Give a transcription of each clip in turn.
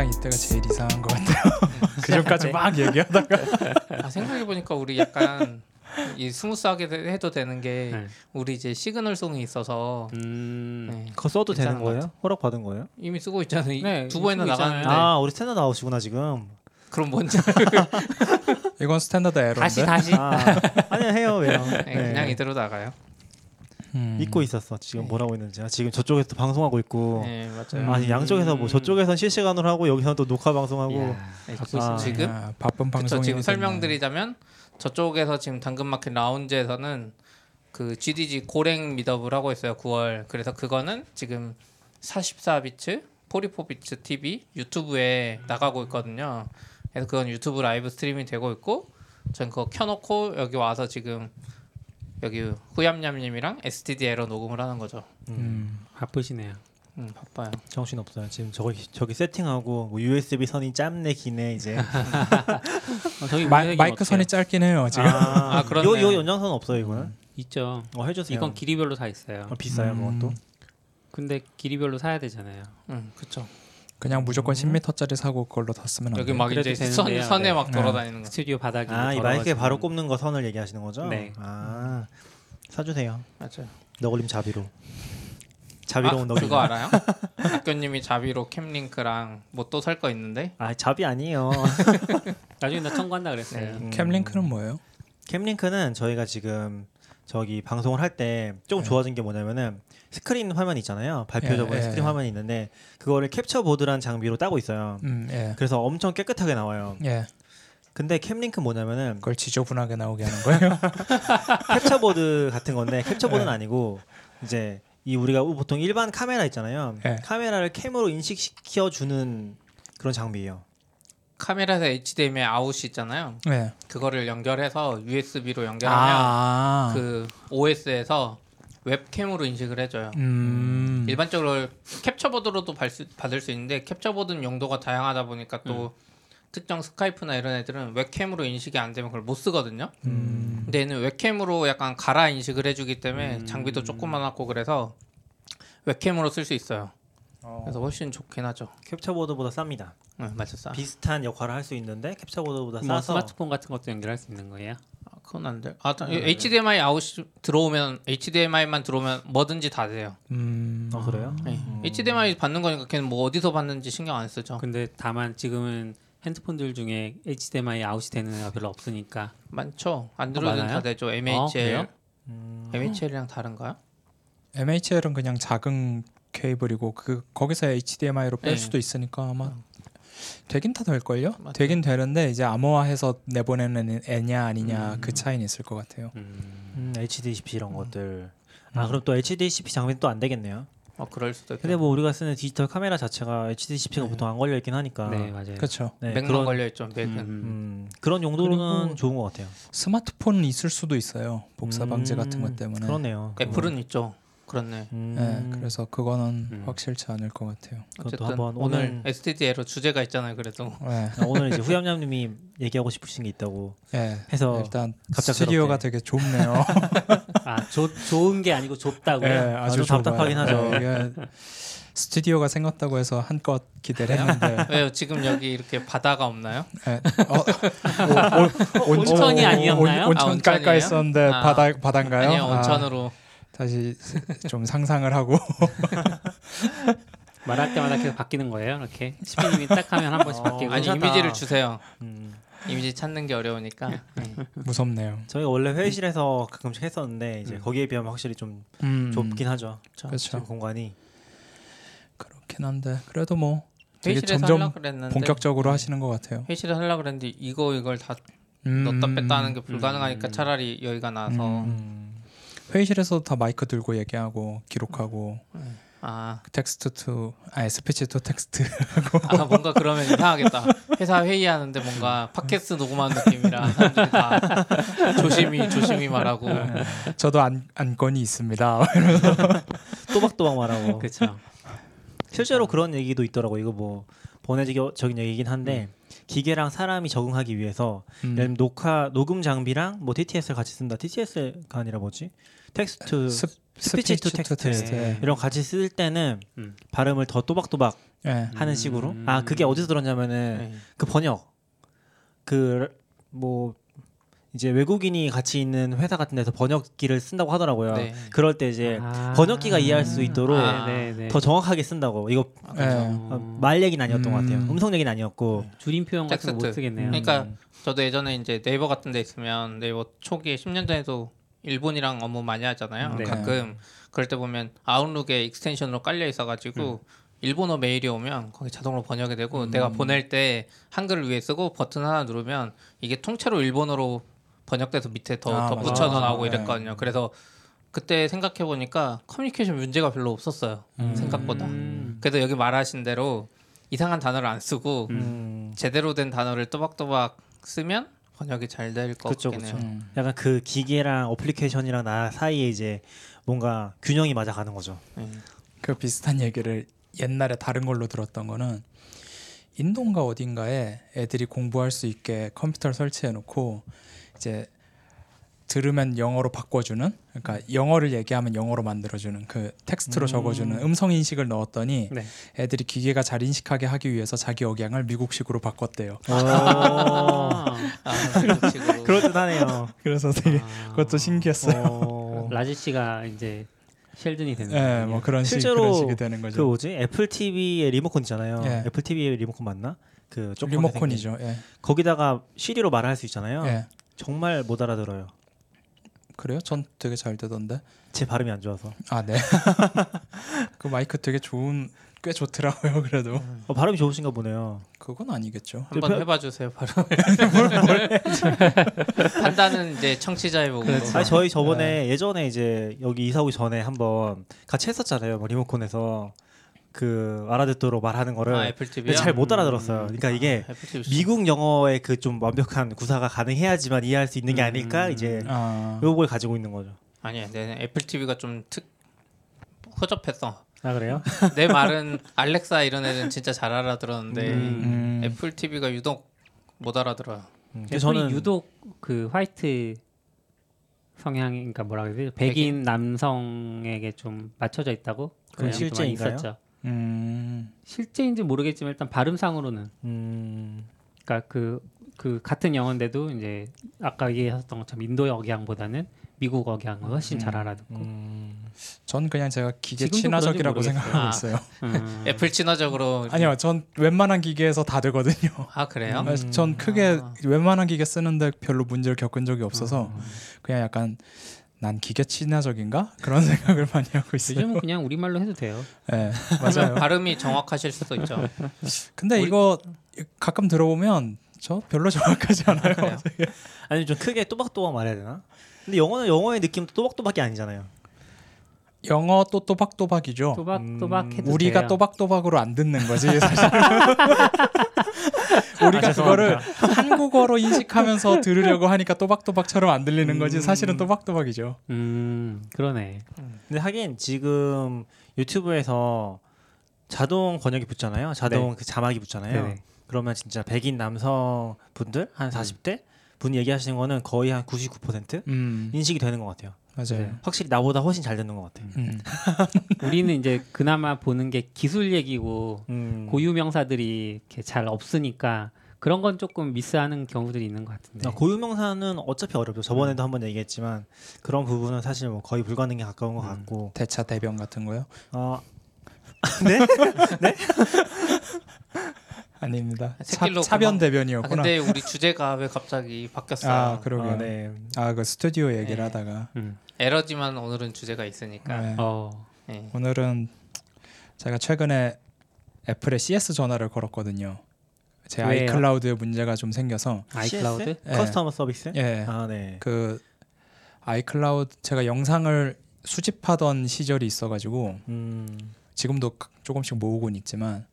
항상 이때가 제일 이상한 것 같아요. 그 전까지 막 얘기하다가 아, 생각해 보니까 우리 약간 이 smooth하게 해도 되는 게 네. 우리 이제 signal song이 있어서 음. 네. 그거 써도 되는 거예요? 허락 받은 거예요? 이미 쓰고 있잖아요. 이 네, 두 번이나. 나갔는데 아 우리 standard out이시구나 지금. 그럼 뭔지 이건 standard error인데. 다시 다시 아 아니요 해요 왜요? 네, 그냥 이대로 나가요. 음. 잊고 있었어 지금 네. 뭐라고 있는지. 아, 지금 저쪽에서 또 방송하고 있고. 네 맞아요. 아 양쪽에서 뭐 저쪽에선 실시간으로 하고 여기서 또 녹화 방송하고. 네. 아, 지금 아, 바쁜 방송이 지금 설명드리자면 저쪽에서 지금 당근마켓 라운지에서는 그 GDG Golang meetup을 하고 있어요 9월 그래서 그거는 지금 44비트 44비트 TV 유튜브에 나가고 있거든요 그래서 그건 유튜브 라이브 스트리밍 되고 있고 전 그거 켜놓고 여기 와서 지금 여기 후얌냠님이랑 STD error 녹음을 하는 거죠 음. 바쁘시네요. 음 바빠요 정신 없어요. 지금 저기 저기 세팅하고 뭐 USB 선이 짧네 기네 이제. 어, 저기 마, 어때요? 선이 짧긴 해요 지금. 아, 아, 그렇네요. 요, 요 연장선 없어요 이거는? 있죠. 어 해주세요. 이건 길이별로 다 있어요. 어, 비싸요 음. 그것도. 근데 길이별로 사야 되잖아요. 음 그쵸 그냥 무조건 10m짜리 사고 그걸로 다 쓰면 안 여기 돼요. 막 그래도 이제 선, 되는데요. 선에 네. 막 돌아다니는 거 스튜디오 바닥이 아이 더러워지고. 마이크에 바로 꼽는 거 선을 얘기하시는 거죠? 네. 아 사주세요. 맞아요 너굴님 자비로. 자비로운 아, 너굴님. 그거 알아요? 학교님이 자비로 Cam Link랑 뭐 또 살 거 있는데 아 자비 아니에요. 나중에 나 청구한다 그랬어요. 네. 음. Cam Link는 뭐예요? Cam Link는 저희가 지금 저기 방송을 할 때 조금 네. 좋아진 게 뭐냐면은 스크린 화면 있잖아요. 발표 예, 저번에 예, 스크린 예. 화면이 있는데 그거를 캡처 보드란 장비로 따고 있어요. 음, 예. 그래서 엄청 깨끗하게 나와요. 예. 근데 Cam Link 뭐냐면은 그걸 지저분하게 나오게 하는 거예요? 캡처 보드 같은 건데 캡처 보드는 네. 아니고 이제 이 우리가 보통 일반 카메라 있잖아요. 네. 카메라를 캠으로 인식시켜 주는 그런 장비예요. 카메라에서 HDMI 아웃이 있잖아요. 네. 그거를 연결해서 USB로 연결하면 아. 그 OS에서 웹캠으로 인식을 해줘요. 음. 일반적으로 캡처보드로도 받을 수, 있는데 캡처보드는 용도가 다양하다 보니까 또 특정 Skype나 이런 애들은 웹캠으로 인식이 안 되면 그걸 못 쓰거든요. 음. 근데 얘는 웹캠으로 약간 갈아 인식을 해주기 때문에 음. 장비도 조그만하고 그래서 웹캠으로 쓸 수 있어요. 어. 그래서 훨씬 좋긴 하죠. 캡처 보드보다 쌉니다. 응, 맞았어. 비슷한 역할을 할 수 있는데 캡처 보드보다 뭐 싸서 스마트폰 같은 것도 연결할 수 있는 거예요? 아, 그건 안 돼. 아, HDMI 아웃 들어오면 HDMI만 들어오면 뭐든지 다 돼요. 음. 어 그래요? 네. HDMI 받는 거니까 걔는 뭐 어디서 받는지 신경 안 쓰죠. 근데 다만 지금은 핸드폰들 중에 HDMI 아웃이 되는 애가 별로 없으니까 많죠. 안드로이드는 많아요? 다 되죠. 어, MHL. 그래요? 음. MHL이랑 다른가요? MHL은 그냥 작은 케이블이고 그 거기서 HDMI로 뺄 네. 수도 있으니까 아마 되긴 다 될 걸요? 맞아요. 되긴 되는데 이제 암호화해서 내보내는 애냐 아니냐 음. 그 차이는 있을 것 같아요. 음. 음, HDCP 이런 것들. 아 그럼 또 HDCP 장비는 또안 되겠네요. 어 그럴 수도 있고. 근데 뭐 우리가 쓰는 디지털 카메라 자체가 HDCP가 네. 보통 안 걸려 있긴 하니까. 네 맞아요. 그렇죠. 네, 맥만 그런 걸려 있죠. 맥은. 음. 음, 그런 용도로는 좋은 것 같아요. 스마트폰 있을 수도 있어요. 복사 방지 같은 음, 것 때문에. 그러네요. 애플은 있죠. 그렇네. 음, 네, 그래서 그거는 음. 확실치 않을 것 같아요. 어쨌든 한번 오늘 오늘 STD 에러 주제가 있잖아요. 그래도 네. 아, 오늘 이제 후얌얌님이 얘기하고 싶으신 게 있다고 네. 해서 일단 갑작스럽게. 스튜디오가 되게 좁네요. 아 조, 좋은 게 아니고 좁다고요? 네, 아주 좁아요. 답답하긴 하죠. 네, 스튜디오가 생겼다고 해서 한껏 기대를 했는데 왜요? 지금 여기 이렇게 바다가 없나요? 네. 어, 오, 오, 온천이 오, 아니었나요? 온, 천 아, 깔까 온천이에요? 했었는데 아. 바다 바다인가요? 아니요 아, 온천으로. 다시 좀 상상을 하고 말할 때마다 계속 바뀌는 거예요. 이렇게 시피님이 딱 하면 한 번씩 어, 바뀌고 아니. 이미지를 주세요. 음, 이미지 찾는 게 어려우니까. 네. 무섭네요. 저희가 원래 회의실에서 가끔씩 했었는데 이제 음. 거기에 비하면 확실히 좀 음, 좁긴 하죠. 그렇죠. 공간이. 그렇긴 한데 그래도 뭐 되게 점점 하려 그랬는데 본격적으로 하시는 것 같아요. 회의실에 하려 그랬는데 이거 이걸 다 음, 넣었다 뺐다 하는 게 불가능하니까 음. 차라리 여기가 나서 음. 음. 회의실에서 다 마이크 들고 얘기하고 기록하고 아, text to 아니 speech to text 아 뭔가 그러면 이상하겠다. 회사 회의하는데 뭔가 팟캐스트 녹음하는 느낌이라 사람들이 다 조심히 조심히 말하고 저도 안 안건이 있습니다. 또박또박 말하고. 그렇죠. 실제로 그런 얘기도 있더라고. 이거 뭐 번외적인 얘기긴 한데 기계랑 사람이 적응하기 위해서 음. 예를 녹화 녹음 장비랑 뭐 TTS를 같이 쓴다. TTS가 아니라 뭐지? text s, speech to to text text. 이런 거 같이 쓸 때는 음. 발음을 더 또박또박 예. 하는 식으로. 음. 아 그게 어디서 들었냐면은 네. 그 번역 그 뭐 이제 외국인이 같이 있는 회사 같은 데서 번역기를 쓴다고 하더라고요. 네. 그럴 때 이제 아. 번역기가 이해할 수 있도록 아. 네, 네. 더 정확하게 쓴다고. 이거 예. 어, 말 얘기는 아니었던 것 같아요. 음. 음성 얘기는 아니었고. 줄임 표현 같은 거 못. 쓰겠네요. 음. 그러니까 저도 예전에 이제 네이버 같은 데 있으면 네이버 초기에 10년 전에도 일본이랑 업무 많이 하잖아요. 네. 가끔 그럴 때 보면 Outlook에 extension으로 깔려 있어가지고 일본어 메일이 오면 거기 자동으로 번역이 되고 음. 내가 보낼 때 한글을 위에 쓰고 버튼 하나 누르면 이게 통째로 일본어로 번역돼서 밑에 더, 아, 더 맞아. 붙여서 아, 나오고 네. 이랬거든요. 그래서 그때 생각해 보니까 커뮤니케이션 문제가 별로 없었어요. 음. 생각보다. 음. 그래서 여기 말하신 대로 이상한 단어를 안 쓰고 음. 제대로 된 단어를 또박또박 쓰면 번역이 잘 될 것 그쵸, 같긴. 해요. 음. 약간 그 기계랑 어플리케이션이랑 나 사이에 이제 뭔가 균형이 맞아가는 거죠. 네. 그 비슷한 얘기를 옛날에 다른 걸로 들었던 거는 인도인가 어딘가에 애들이 공부할 수 있게 컴퓨터를 설치해 놓고 이제 들으면 영어로 바꿔주는 그러니까 영어를 얘기하면 영어로 만들어주는 그 텍스트로 음. 적어주는 음성 인식을 넣었더니 네. 애들이 기계가 잘 인식하게 하기 위해서 자기 억양을 미국식으로 바꿨대요. 아. 아, 그런 식으로. 그럴듯하네요. 그래서 되게 아. 그것도 신기했어요. 어, 라지 씨가 이제 쉘든이 되는 예, 거예요. 뭐 그런 식 실제로 그런 식이 되는 그 거죠. 뭐지 애플 TV의 리모컨 있잖아요. 예. 애플 TV의 리모컨 맞나? 그. 리모컨이죠. 예. 거기다가 시리로 말할 수 있잖아요. 예. 정말 못 알아들어요. 그래요? 전 되게 잘 되던데. 제 발음이 안 좋아서. 아 네. 그 마이크 되게 좋은 꽤 좋더라고요. 그래도 어, 발음이 좋으신가 보네요. 그건 아니겠죠. 한번 저- 해봐 주세요. 바로. 판단은 이제 청취자의 보고. 아니 저희 저번에 네. 예전에 이제 여기 이사 오기 전에 한번 같이 했었잖아요. 뭐 리모컨에서 그 알아듣도록 말하는 거를 아, 애플 TV요? 잘못 알아들었어요. 그러니까 이게 애플 TV. 미국 영어의 그 좀 완벽한 구사가 가능해야지만 이해할 수 있는 게 음. 아닐까 이제 아, 요걸 가지고 있는 거죠. 아니야, 내 애플 TV가 좀 특 허접했어. 아 그래요? 내 말은 알렉사 이런 애는 진짜 잘 알아들었는데 음, 애플 TV가 유독 못 알아들어요. 음, 애플이 저는 유독 그 화이트 성향 그러니까 뭐라 그래야 되지? 백인 남성에게 좀 맞춰져 있다고 그런 실제인가요? 있었죠. 음, 실제인지 모르겠지만 일단 발음상으로는 음, 그러니까 그, 그 같은 영어인데도 이제 아까 얘기하셨던 것처럼 인도 억양보다는 미국 억양을 훨씬 잘 알아듣고 음. 전 그냥 제가 기계 친화적이라고 생각하고 아. 있어요. 음. 애플 친화적으로 아니요, 전 웬만한 기계에서 다 되거든요. 아 그래요? 아, 전 크게 아. 웬만한 기계 쓰는데 별로 문제를 겪은 적이 없어서 음. 그냥 약간 난 기계 친화적인가 그런 생각을 많이 하고 있어요. 요즘은 그냥 우리말로 해도 돼요. 네, 맞아요. 발음이 정확하실 수도 있죠. 근데 우리- 이거 가끔 들어보면 저 별로 정확하지 않아요. 아니 좀 크게 또박또박 말해야 되나? 근데 영어는 영어의 느낌도 또박또박이 아니잖아요. 영어 또 또박또박이죠. 또박또박 해도 우리가 돼요. 또박또박으로 안 듣는 거지 사실. 우리가 아, 그거를 한국어로 인식하면서 들으려고 하니까 또박또박처럼 안 들리는 거지 음. 사실은 또박또박이죠. 음 그러네. 근데 하긴 지금 유튜브에서 자동 번역이 붙잖아요. 자동 네. 그 자막이 붙잖아요. 네네. 그러면 진짜 백인 남성 분들 한 40대 분이 얘기하시는 거는 거의 한 99%음 인식이 되는 것 같아요. 맞아요. 네. 확실히 나보다 훨씬 잘 듣는 것 같아요. 음. 우리는 이제 그나마 보는 게 기술 얘기고 음. 고유 명사들이 이렇게 잘 없으니까 그런 건 조금 미스하는 경우들이 있는 것 같은데. 아, 고유 명사는 어차피 어렵죠. 저번에도 한번 얘기했지만 그런 부분은 사실 뭐 거의 불가능에 가까운 것 음. 같고. 대차 대변 같은 거요? 어, 아닙니다. 차, 새끼로 차변 그만- 아, 대변이었구나. 근데 우리 주제가 왜 갑자기 바뀌었어요? 아, 그러게요. 아, 네. 아, 그 스튜디오 얘기를 네. 하다가 음. 에러지만 오늘은 주제가 있으니까. 네. 어. 네. 오늘은 제가 최근에 애플에 CS 전화를 걸었거든요. 제 왜요? 아이클라우드에 문제가 좀 생겨서 아이클라우드? 예. 커스터머 서비스? 예. 아, 네. 그 아이클라우드 제가 영상을 수집하던 시절이 있어 가지고 음. 지금도 그- 조금씩 모으곤 있지만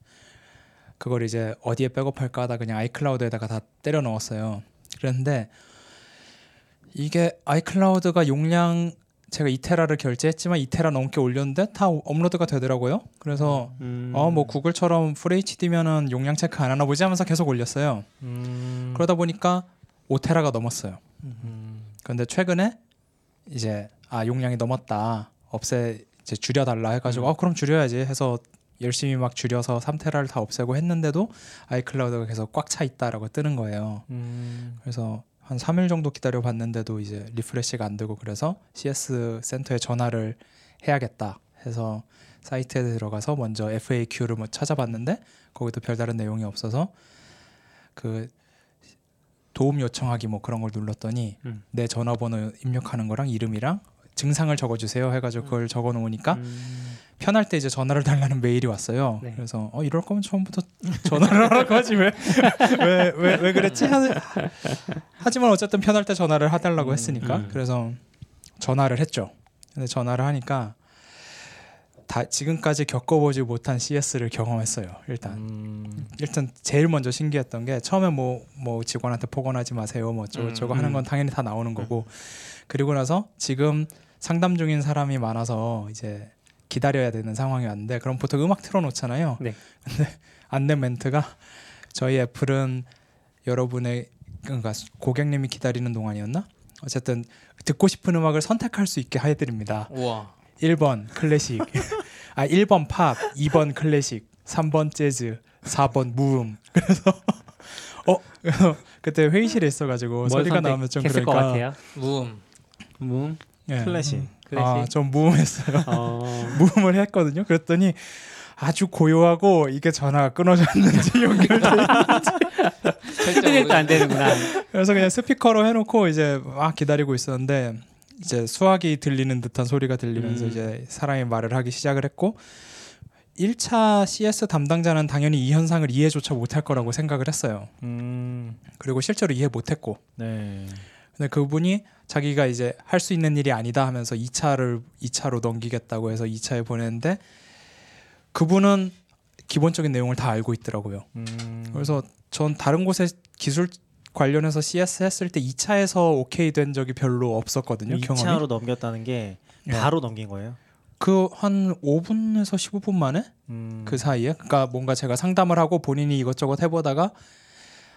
그걸 이제 어디에 백업할까 하다 그냥 아이클라우드에다가 다 때려 넣었어요. 그런데 이게 아이클라우드가 용량 제가 2테라를 결제했지만 2테라 넘게 올렸는데 다 업로드가 되더라고요. 그래서 음. 어뭐 구글처럼 FHD면은 용량 체크 안 하나 보지 하면서 계속 올렸어요. 음. 그러다 보니까 5테라가 넘었어요. 음. 그런데 최근에 이제 아 용량이 넘었다 없애 이제 줄여달라 해가지고 음. 어 그럼 줄여야지 해서 열심히 막 줄여서 3테라를 다 없애고 했는데도 iCloud가 계속 꽉 차 있다라고 뜨는 거예요. 음. 그래서 한 3일 정도 기다려 봤는데도 이제 refresh가 안 되고 그래서 CS 센터에 전화를 해야겠다 해서 사이트에 들어가서 먼저 FAQ를 뭐 찾아봤는데 거기도 별다른 내용이 없어서 그 도움 요청하기 뭐 그런 걸 눌렀더니 음. 내 전화번호 입력하는 거랑 이름이랑 증상을 적어주세요 해가지고 그걸 적어 놓으니까 음. 편할 때 이제 전화를 달라는 메일이 왔어요. 네. 그래서 어 이럴 거면 처음부터 전화를 하라고 하지 왜 왜 왜 왜 그랬지? 하, 하지만 어쨌든 편할 때 전화를 해달라고 음, 했으니까 음. 그래서 전화를 했죠. 근데 전화를 하니까 다 지금까지 겪어보지 못한 CS를 경험했어요. 일단 음. 일단 제일 먼저 신기했던 게 처음에 뭐뭐 직원한테 폭언하지 마세요 뭐 어쩌고 저쩌고 음. 하는 건 당연히 다 나오는 거고 그리고 나서 지금 상담 중인 사람이 많아서 이제 기다려야 되는 상황이 왔는데 그럼 보통 음악 틀어놓잖아요. 네. 근데 안내 멘트가 저희 애플은 여러분의 그러니까 고객님이 기다리는 동안이었나? 어쨌든 듣고 싶은 음악을 선택할 수 있게 해드립니다. 우와. 1번 클래식, 아 1번 팝, 2번 클래식, 3번 재즈, 4번 무음. 그래서 어 그래서 그때 회의실에 있어가지고 뭘 소리가 나오면 좀 그러니까 것 같아요. 무음. 무 예. 클래식. 클래식. 아 좀 무음했어요. 어. 무음을 했거든요. 그랬더니 아주 고요하고 이게 전화가 끊어졌는지 연결돼 설정도 안 되는구나. 그래서 그냥 스피커로 해놓고 이제 막 기다리고 있었는데 이제 수화기 들리는 듯한 소리가 들리면서 음. 이제 사람이 말을 하기 시작을 했고 1차 CS 담당자는 당연히 이 현상을 이해조차 못할 거라고 생각을 했어요. 음. 그리고 실제로 이해 못했고 네. 근데 그분이 자기가 이제 할 수 있는 일이 아니다 하면서 2차를 2차로 넘기겠다고 해서 2차에 보냈는데 그분은 기본적인 내용을 다 알고 있더라고요. 음. 그래서 전 다른 곳에 기술 관련해서 CS 했을 때 2차에서 오케이 된 적이 별로 없었거든요. 경험이. 2차로 넘겼다는 게 예. 바로 넘긴 거예요. 그 한 5분에서 15분 만에 음. 그 사이에 그러니까 뭔가 제가 상담을 하고 본인이 이것저것 해보다가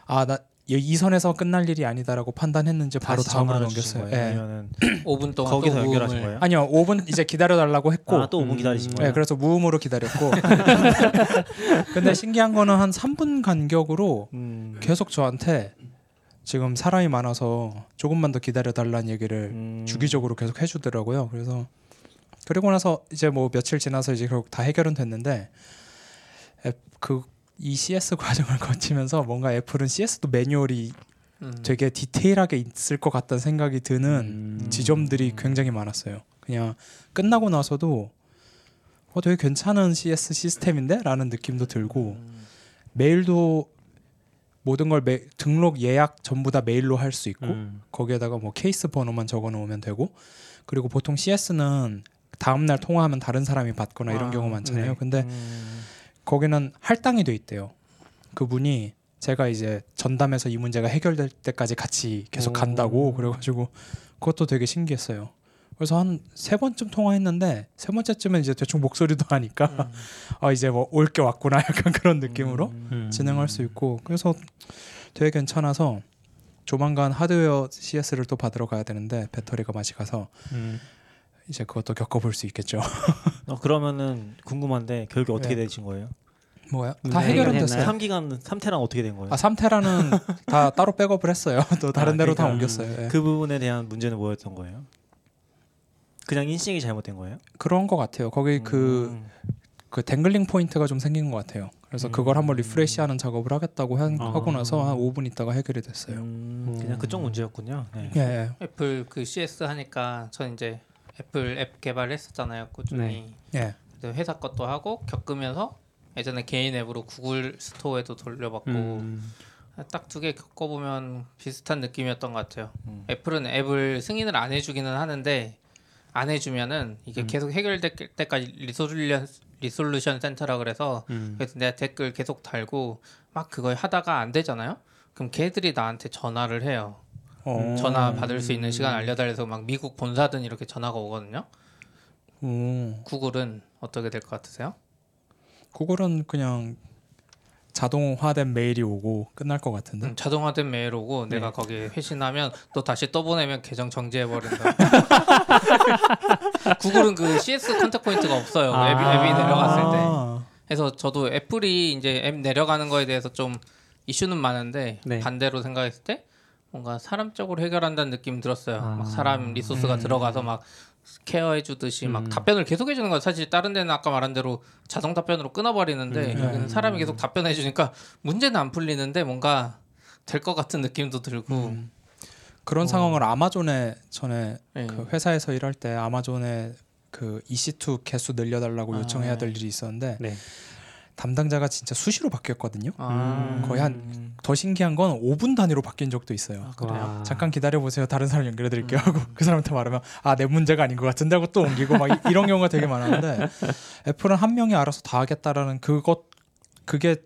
아 나 이 선에서 끝날 일이 아니다라고 판단했는지 바로 다음으로 넘겼어요. 예. 아니면은 5분 동안 거기서 또 연결하신 무음을 거예요? 아니요 5분 이제 기다려 달라고 했고 아, 또 5분 음. 기다리신 네, 거예요? 그래서 무음으로 기다렸고 근데 신기한 거는 한 3분 간격으로 음. 계속 저한테 지금 사람이 많아서 조금만 더 기다려 달라는 얘기를 음. 주기적으로 계속 해주더라고요. 그래서 그리고 나서 이제 뭐 며칠 지나서 이제 결국 다 해결은 됐는데 그 이 CS 과정을 거치면서 뭔가 애플은 CS도 매뉴얼이 음. 되게 디테일하게 있을 것 같다는 생각이 드는 음. 지점들이 굉장히 많았어요. 그냥 끝나고 나서도 어 되게 괜찮은 CS 시스템인데 라는 느낌도 들고 음. 메일도 모든 걸 메, 등록 예약 전부 다 메일로 할 수 있고 음. 거기에다가 뭐 케이스 번호만 적어 놓으면 되고 그리고 보통 CS는 다음 날 통화하면 다른 사람이 받거나 이런 아, 경우 많잖아요. 네. 근데 음. 거기는 할당이 돼 있대요. 그분이 제가 이제 전담해서 이 문제가 해결될 때까지 같이 계속 오. 간다고 그래가지고 그것도 되게 신기했어요. 그래서 한 세 번쯤 통화했는데 세 번째쯤은 이제 대충 목소리도 하니까 음. 아 이제 뭐 올 게 왔구나 약간 그런 느낌으로 음. 음. 진행할 수 있고 그래서 되게 괜찮아서 조만간 하드웨어 CS를 또 받으러 가야 되는데 배터리가 맛이 가서 음. 이제 그것도 겪어볼 수 있겠죠. 어, 그러면은 궁금한데 결국 어떻게 네. 되신 거예요? 뭐야? 음, 다 해결은? 됐어요. 3기간 3테라는 어떻게 된 거예요? 아 3테라는 다 따로 백업을 했어요. 또 다른 아, 데로 다 그러니까 옮겼어요. 예. 그 부분에 대한 문제는 뭐였던 거예요? 그냥 인식이 잘못된 거예요? 그런 것 같아요. 거기 그, 음. 그 dangling point가 좀 생긴 것 같아요. 그래서 음. 그걸 한번 refresh하는 작업을 하겠다고 한- 아. 하고 나서 한 5분 있다가 해결이 됐어요. 음, 그냥 그쪽 문제였군요. 네. 예, 예. 애플 그 CS 하니까 전 이제 애플 앱 개발했었잖아요 꾸준히. 예. 근데 회사 것도 하고 겪으면서 예전에 개인 앱으로 구글 스토어에도 돌려봤고 음. 딱두 개 겪어보면 비슷한 느낌이었던 것 같아요. 음. 애플은 앱을 승인을 안 해주기는 하는데 안 해주면은 이게 음. 계속 해결될 때까지 resolution resolution center라 그래서 음. 그래서 내가 댓글 계속 달고 막 그걸 하다가 안 되잖아요. 그럼 걔들이 나한테 전화를 해요. 어. 전화 받을 수 있는 시간 알려달래서 막 미국 본사든 이렇게 전화가 오거든요. 오. 구글은 어떻게 될 것 같으세요? 구글은 그냥 자동화된 메일이 오고 끝날 것 같은데. 음, 자동화된 메일 오고 네. 내가 거기 회신하면 또 다시 떠보내면 계정 정지해 버린다. 구글은 그 CS contact point가 없어요. 아. 앱이, 앱이 내려갔을 때. 아. 해서 저도 애플이 이제 앱 내려가는 거에 대해서 좀 이슈는 많은데 네. 반대로 생각했을 때 뭔가 사람적으로 해결한다는 느낌 들었어요. 아. 막 사람 리소스가 음. 들어가서 막 케어해 주듯이 막 음. 답변을 계속 해주는 거예요. 사실 다른 데는 아까 말한 대로 자동 답변으로 끊어버리는데 음. 여기는 사람이 계속 답변해 주니까 문제는 안 풀리는데 뭔가 될 것 같은 느낌도 들고 음. 그런 상황을 아마존에 전에 네. 그 회사에서 일할 때 아마존에 그 EC2 개수 늘려달라고 아. 요청해야 될 일이 있었는데 네. 담당자가 진짜 수시로 바뀌었거든요. 아, 음. 거의 한 더 신기한 건 5분 단위로 바뀐 적도 있어요. 아. 잠깐 기다려 보세요. 다른 사람 연결해 드릴게요 음. 하고 그 사람한테 말하면 아 내 문제가 아닌 것 같은데 하고 또 옮기고 막 이- 이런 경우가 되게 많았는데 애플은 한 명이 알아서 다 하겠다라는 그것 그게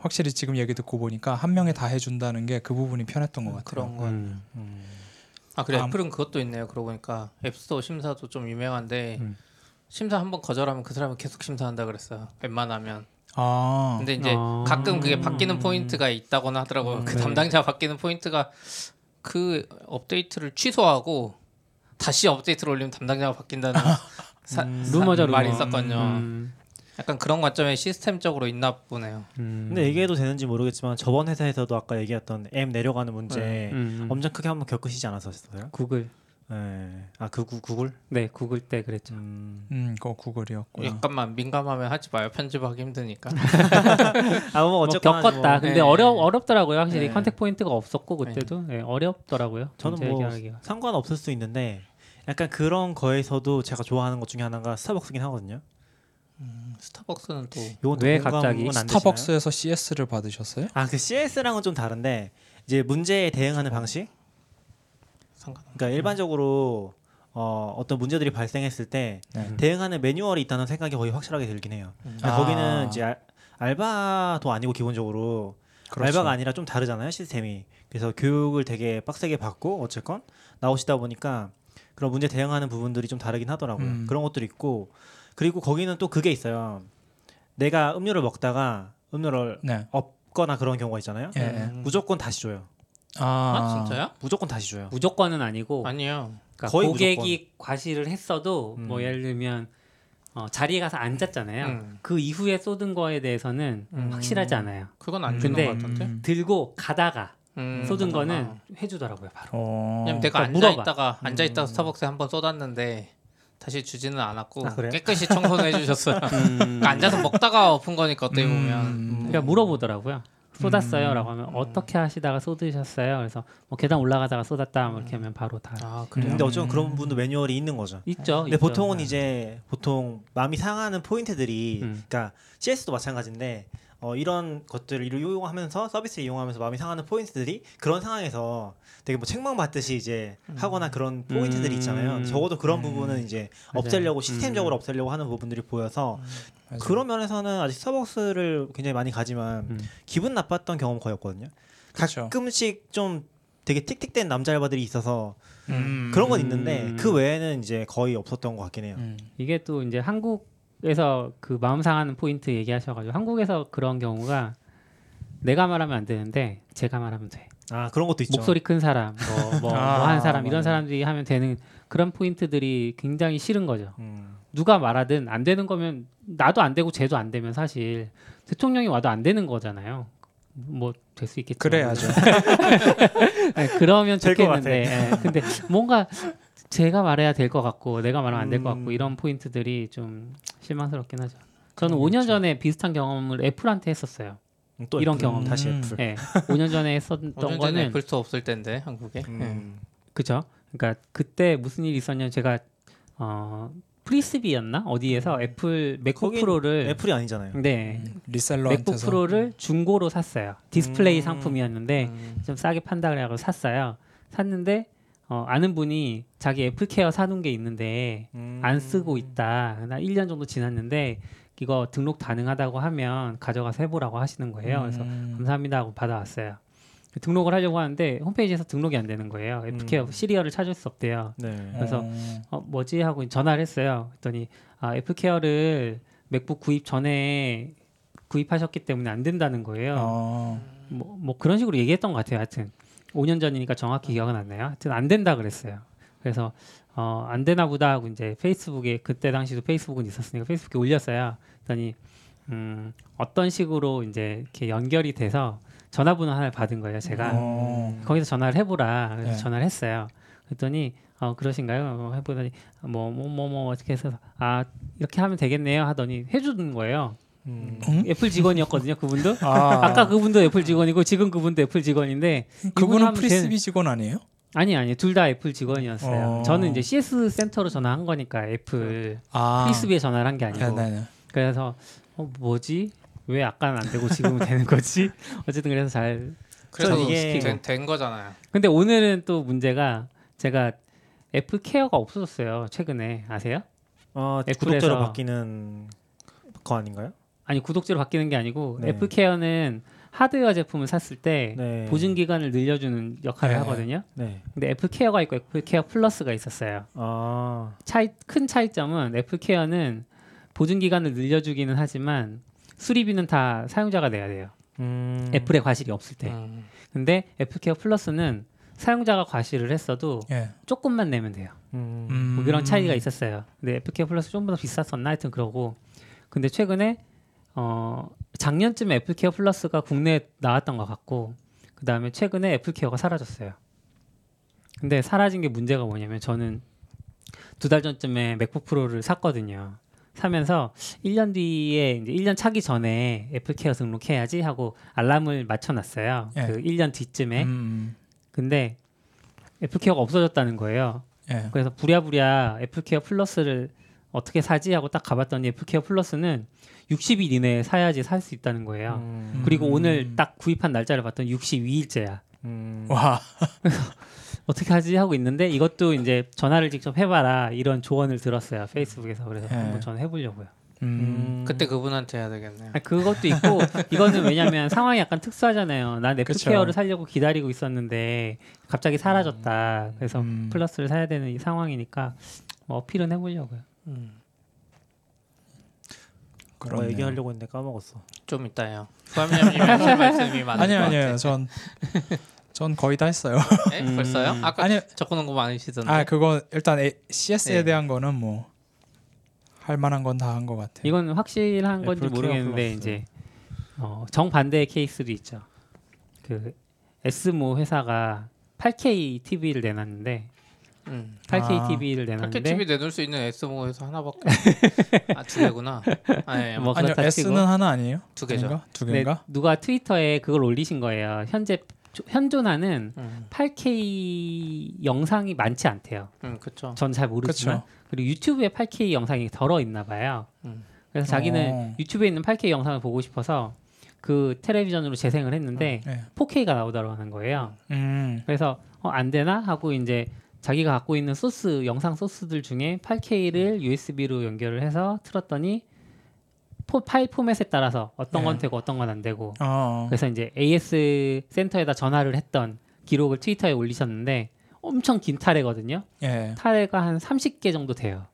확실히 지금 얘기 듣고 보니까 한 명이 다 해준다는 게 그 부분이 편했던 것 같아요. 그런 건. 음. 음. 아 그래 아, Apple은 그것도 있네요. 그러고 보니까 App Store 심사도 좀 유명한데 음. 심사 한 번 거절하면 그 사람은 계속 심사한다 그랬어요. 웬만하면. 아, 근데 이제 아. 가끔 그게 바뀌는 포인트가 있다거나 하더라고요. 음, 그 네. 담당자 바뀌는 포인트가 그 업데이트를 취소하고 다시 업데이트를 올리면 담당자가 바뀐다는 사, 음. 사- 루머죠 루머. 말이 있었거든요. 음. 약간 그런 관점에 시스템적으로 있나 보네요. 음. 근데 얘기해도 되는지 모르겠지만 저번 회사에서도 아까 얘기했던 앱 내려가는 문제 음. 엄청 크게 한번 겪으시지 않았었어요? 구글. 네. 아그 구글? 네, 구글 때 그랬죠. 음. 음, 그거 Google이었구나. 약간만 민감하면 하지 마요. 편집하기 힘드니까. 아 뭐 뭐 어쨌거나 겪었다. 뭐 근데 네. 어려 어렵더라고요. 확실히 네. contact point가 없었고 그때도 네, 어렵더라고요. 저는 뭐 해결하기가. 상관없을 수 있는데 약간 그런 거에서도 제가 좋아하는 것 중에 하나가 Starbucks긴 하거든요. Starbucks는 또 요건 또 왜 공감은 갑자기? Starbucks에서 CS를 받으셨어요? 아 그 CS랑은 좀 다른데 이제 문제에 대응하는 방식. 상관. 그러니까 일반적으로 어, 어떤 문제들이 발생했을 때 네. 대응하는 매뉴얼이 있다는 생각이 거의 확실하게 들긴 해요. 음. 그러니까 아. 거기는 이제 알, 알바도 아니고 기본적으로 그렇죠. 알바가 아니라 좀 다르잖아요 시스템이. 그래서 교육을 되게 빡세게 받고 어쨌건 나오시다 보니까 그런 문제 대응하는 부분들이 좀 다르긴 하더라고요. 음. 그런 것들이 있고 그리고 거기는 또 그게 있어요. 내가 음료를 먹다가 음료를 네. 없거나 그런 경우가 있잖아요. 예. 음. 무조건 다시 줘요. 아, 아 진짜요? 무조건 다시 줘요. 무조건은 아니고 아니요. 그러니까 거의 고객이 과실을 했어도 음. 뭐 예를 들면 어, 자리에 가서 앉았잖아요. 음. 그 이후에 쏟은 거에 대해서는 음. 확실하지 않아요. 그건 안 음. 주는 근데- 것 같은데. 음. 들고 가다가 음, 쏟은 아. 거는 해주더라고요 바로. 어. 왜냐면 내가 그러니까 앉아 물어봐. 있다가 앉아 있다가 음. 스타벅스에 한 번 쏟았는데 다시 주지는 않았고 아? 깨끗이 청소는 해주셨어요. 음. 그러니까 앉아서 먹다가 엎은 거니까 어떻게 보면 음. 그러니까 물어보더라고요. 쏟았어요라고 음. 하면 어떻게 하시다가 쏟으셨어요? 그래서 뭐 계단 올라가다가 쏟았다 뭐 이렇게 하면 바로 다 아 그래요? 그래요. 근데 어쩌면 그런 분도 매뉴얼이 있는 거죠. 있죠. 근데 있죠. 보통은 네. 이제 보통 마음이 상하는 포인트들이 음. 그러니까 CS도 마찬가지인데 어, 이런 것들을 이용하면서 서비스를 이용하면서 마음이 상하는 포인트들이 그런 상황에서 되게 뭐 책망 받듯이 이제 하거나 그런 포인트들이 있잖아요. 음. 적어도 그런 음. 부분은 이제. 없애려고 음. 시스템적으로 없애려고 하는 부분들이 보여서 맞아요. 그런 면에서는 아직 스타벅스를 굉장히 많이 가지만 음. 기분 나빴던 경험 거의 없거든요. 그쵸. 가끔씩 좀 되게 틱틱된 남자 알바들이 있어서 음. 그런 건 음. 있는데 그 외에는 이제 거의 없었던 것 같긴 해요. 음. 이게 또 이제 한국 에서 그 마음 상하는 포인트 얘기하셔가지고 한국에서 그런 경우가 내가 말하면 안 되는데 제가 말하면 돼. 아 그런 것도 있죠. 목소리 큰 사람, 뭐뭐 아, 한 사람 이런. 사람들이 하면 되는 그런 포인트들이 굉장히 싫은 거죠. 음. 누가 말하든 안 되는 거면 나도 안 되고 쟤도 안 되면 사실 대통령이 와도 안 되는 거잖아요. 뭐 될 수 있겠죠. 그래야죠. 네, 그러면 좋겠는데. 예, 근데 뭔가 제가 말해야 될 것 같고 내가 말하면 안 될 것 같고 음. 이런 포인트들이 좀 실망스럽긴 하죠. 저는 그런 거 5년 있죠. 전에 비슷한 경험을 Apple한테 했었어요. 음, 또 이런 애플, 경험. 다시 음. 애플. 예. 5년 전에 했었던 5년 전에 거는 애플 Store 없을 때인데 한국에. 네. 음. 그죠. 그러니까 그때 무슨 일이 있었냐면 제가 어 Frisbee였나 어디에서 Apple MacBook Pro를 Apple이 아니잖아요. 네 음, MacBook reseller한테서 Pro를 중고로 샀어요. 디스플레이 음. 상품이었는데 음. 좀 싸게 판다 그래가지고 샀어요. 샀는데 어, 아는 분이 자기 AppleCare 사둔 게 있는데 음. 안 쓰고 있다. 나 1년 정도 지났는데 이거 등록 가능하다고 하면 가져가서 해보라고 하시는 거예요. 그래서 음. 감사합니다 하고 받아왔어요. 등록을 하려고 하는데 홈페이지에서 등록이 안 되는 거예요. 애플케어 음. 시리얼을 찾을 수 없대요. 네. 그래서 어. 어, 뭐지 하고 전화를 했어요. 그랬더니 아, 애플케어를 맥북 구입 전에 구입하셨기 때문에 안 된다는 거예요. 어. 뭐, 뭐 그런 식으로 얘기했던 것 같아요. 하여튼 5년 전이니까 정확히 기억은 안 나요. 하여튼 안 된다 그랬어요. 그래서 어, 안 되나 보다 하고 이제 페이스북에 그때 당시도 페이스북은 있었으니까 페이스북에 올렸어요. 그랬더니 음, 어떤 식으로 이제 이렇게 연결이 돼서 전화번호 하나를 받은 거예요. 제가 어. 거기서 전화를 해보라. 그래서 네. 전화를 했어요. 그랬더니 어 그러신가요? 어, 해보더니 뭐뭐 뭐 뭐 어떻게 해서 아 이렇게 하면 되겠네요 하더니 해주는 거예요. 음. 응? 애플 직원이었거든요. 그분도 아, 아까 그분도 애플 직원이고 지금 그분도 애플 직원인데 그분은 프리스비 직원 아니에요? 아니 아니 둘 다 애플 직원이었어요. 어. 저는 이제 CS 센터로 전화한 거니까 애플 아, Frisbee에 전화를 한 게 아니고 네, 네, 네. 그래서 어, 뭐지 왜 아까는 안 되고 지금은 되는 거지? 어쨌든 그래서 잘. 그래서 이게- 이게 된, 된 거잖아요. 근데 오늘은 또 문제가 제가 AppleCare가 없어졌어요. 최근에 아세요? 어, Apple에서- 구독제로 바뀌는 거 아닌가요? 아니 구독제로 바뀌는 게 아니고 네. AppleCare는 하드웨어 제품을 샀을 때 네. 보증 기간을 늘려주는 역할을 네. 하거든요. 네. 근데 AppleCare가 있고 AppleCare Plus가 있었어요. 아. 차이 큰 차이점은 AppleCare는 보증 기간을 늘려주기는 하지만 수리비는 다 사용자가 내야 돼요. 음. Apple의 과실이 없을 때. 음. 근데 AppleCare Plus는 사용자가 과실을 했어도 예. 조금만 내면 돼요. 음. 음. 뭐 그런 차이가 있었어요. 근데 AppleCare Plus 좀 더 비쌌었나 하여튼 그러고. 근데 최근에 어 작년쯤에 AppleCare Plus가 국내에 나왔던 것 같고 그 다음에 최근에 AppleCare가 사라졌어요. 근데 사라진 게 문제가 뭐냐면 저는 두 달 전쯤에 MacBook Pro를 샀거든요. 사면서 1년 뒤에 이제 1년 차기 전에 AppleCare 등록해야지 하고 알람을 맞춰놨어요. 예. 그 1년 뒤쯤에. 음, 근데 AppleCare가 없어졌다는 거예요. 예. 그래서 부랴부랴 AppleCare Plus를 어떻게 사지 하고 딱 가봤더니 AppleCare Plus는 60일 이내에 사야지 살 수 있다는 거예요. 음. 그리고 음. 오늘 딱 구입한 날짜를 봤더니 62일째야. 음. 와, 어떻게 하지 하고 있는데 이것도 이제 전화를 직접 해봐라 이런 조언을 들었어요 페이스북에서 그래서 예. 한번 전화 해보려고요. 음, 그때 그분한테 해야 되겠네요. 아니, 그것도 있고 이거는 왜냐면 상황이 약간 특수하잖아요. 난. 애플케어를 살려고 기다리고 있었는데 갑자기 사라졌다. 그래서 음. 플러스를 사야 되는 이 상황이니까 뭐 어필은 해보려고요. 음. 그렇네요. 얘기하려고 했는데 까먹었어. 좀 이따요. 말씀이 아니요, 것 아니요. 전, 전 거의 다 했어요. 네? 음. 벌써요? 아까 아니요. 적어놓은 거 많으시던데. 아, 그거 일단 A- CS에 네. 대한 거는 뭐 할 만한 건 다 한 것 같아요. 이건 확실한 건지 애플 케어 모르겠는데. 이제 어, 정 반대의 케이스도 있죠. 그 S모 회사가 8K TV를 내놨는데 음. 8K 아. TV를 내놨는데 TV 내놓을 수 있는 S모에서 하나밖에. 아두 개구나. 아, 예, 뭐 아니요, 그렇다 S는. 하나 아니에요? 두 개죠. 아닌가? 두 근데 개인가? 누가 트위터에 그걸 올리신 거예요. 현재 조- 현존하는 음, 8K 영상이 많지 않대요. 음, 그렇죠. 전 잘 모르지만 그렇죠. 그리고 유튜브에 8K 영상이 덜어 있나 봐요. 음. 그래서 자기는 어. 유튜브에 있는 8K 영상을 보고 싶어서 그 텔레비전으로 재생을 했는데 예. 4K가 나오더라는 거예요. 음, 그래서 어, 안 되나 하고 이제 자기가 갖고 있는 소스 영상 소스들 중에 8K를 USB로 연결을 해서 틀었더니 포, 파일 포맷에 따라서 어떤 건 네. 되고 어떤 건 안 되고 어, 그래서 이제 AS 센터에다 전화를 했던 기록을 트위터에 올리셨는데 엄청 긴 타래거든요. 예. 타래가 한 30개 정도 돼요.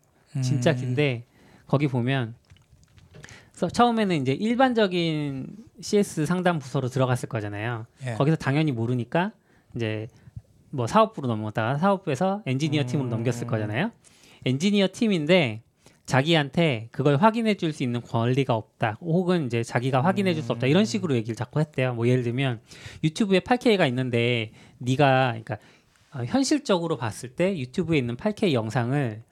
진짜 음, 긴데 거기 보면 그래서 처음에는 이제 일반적인 CS 상담 부서로 들어갔을 거잖아요. 예. 거기서 당연히 모르니까 이제 뭐 사업부로 넘어갔다가 사업부에서 엔지니어 음. 팀으로 넘겼을 거잖아요. 엔지니어 팀인데 자기한테 그걸 확인해 줄 수 있는 권리가 없다. 혹은 이제 자기가 확인해 줄 수 없다. 이런 식으로 얘기를 자꾸 했대요. 뭐 예를 들면 유튜브에 8K가 있는데 네가 그러니까 어, 현실적으로 봤을 때 유튜브에 있는 8K 영상을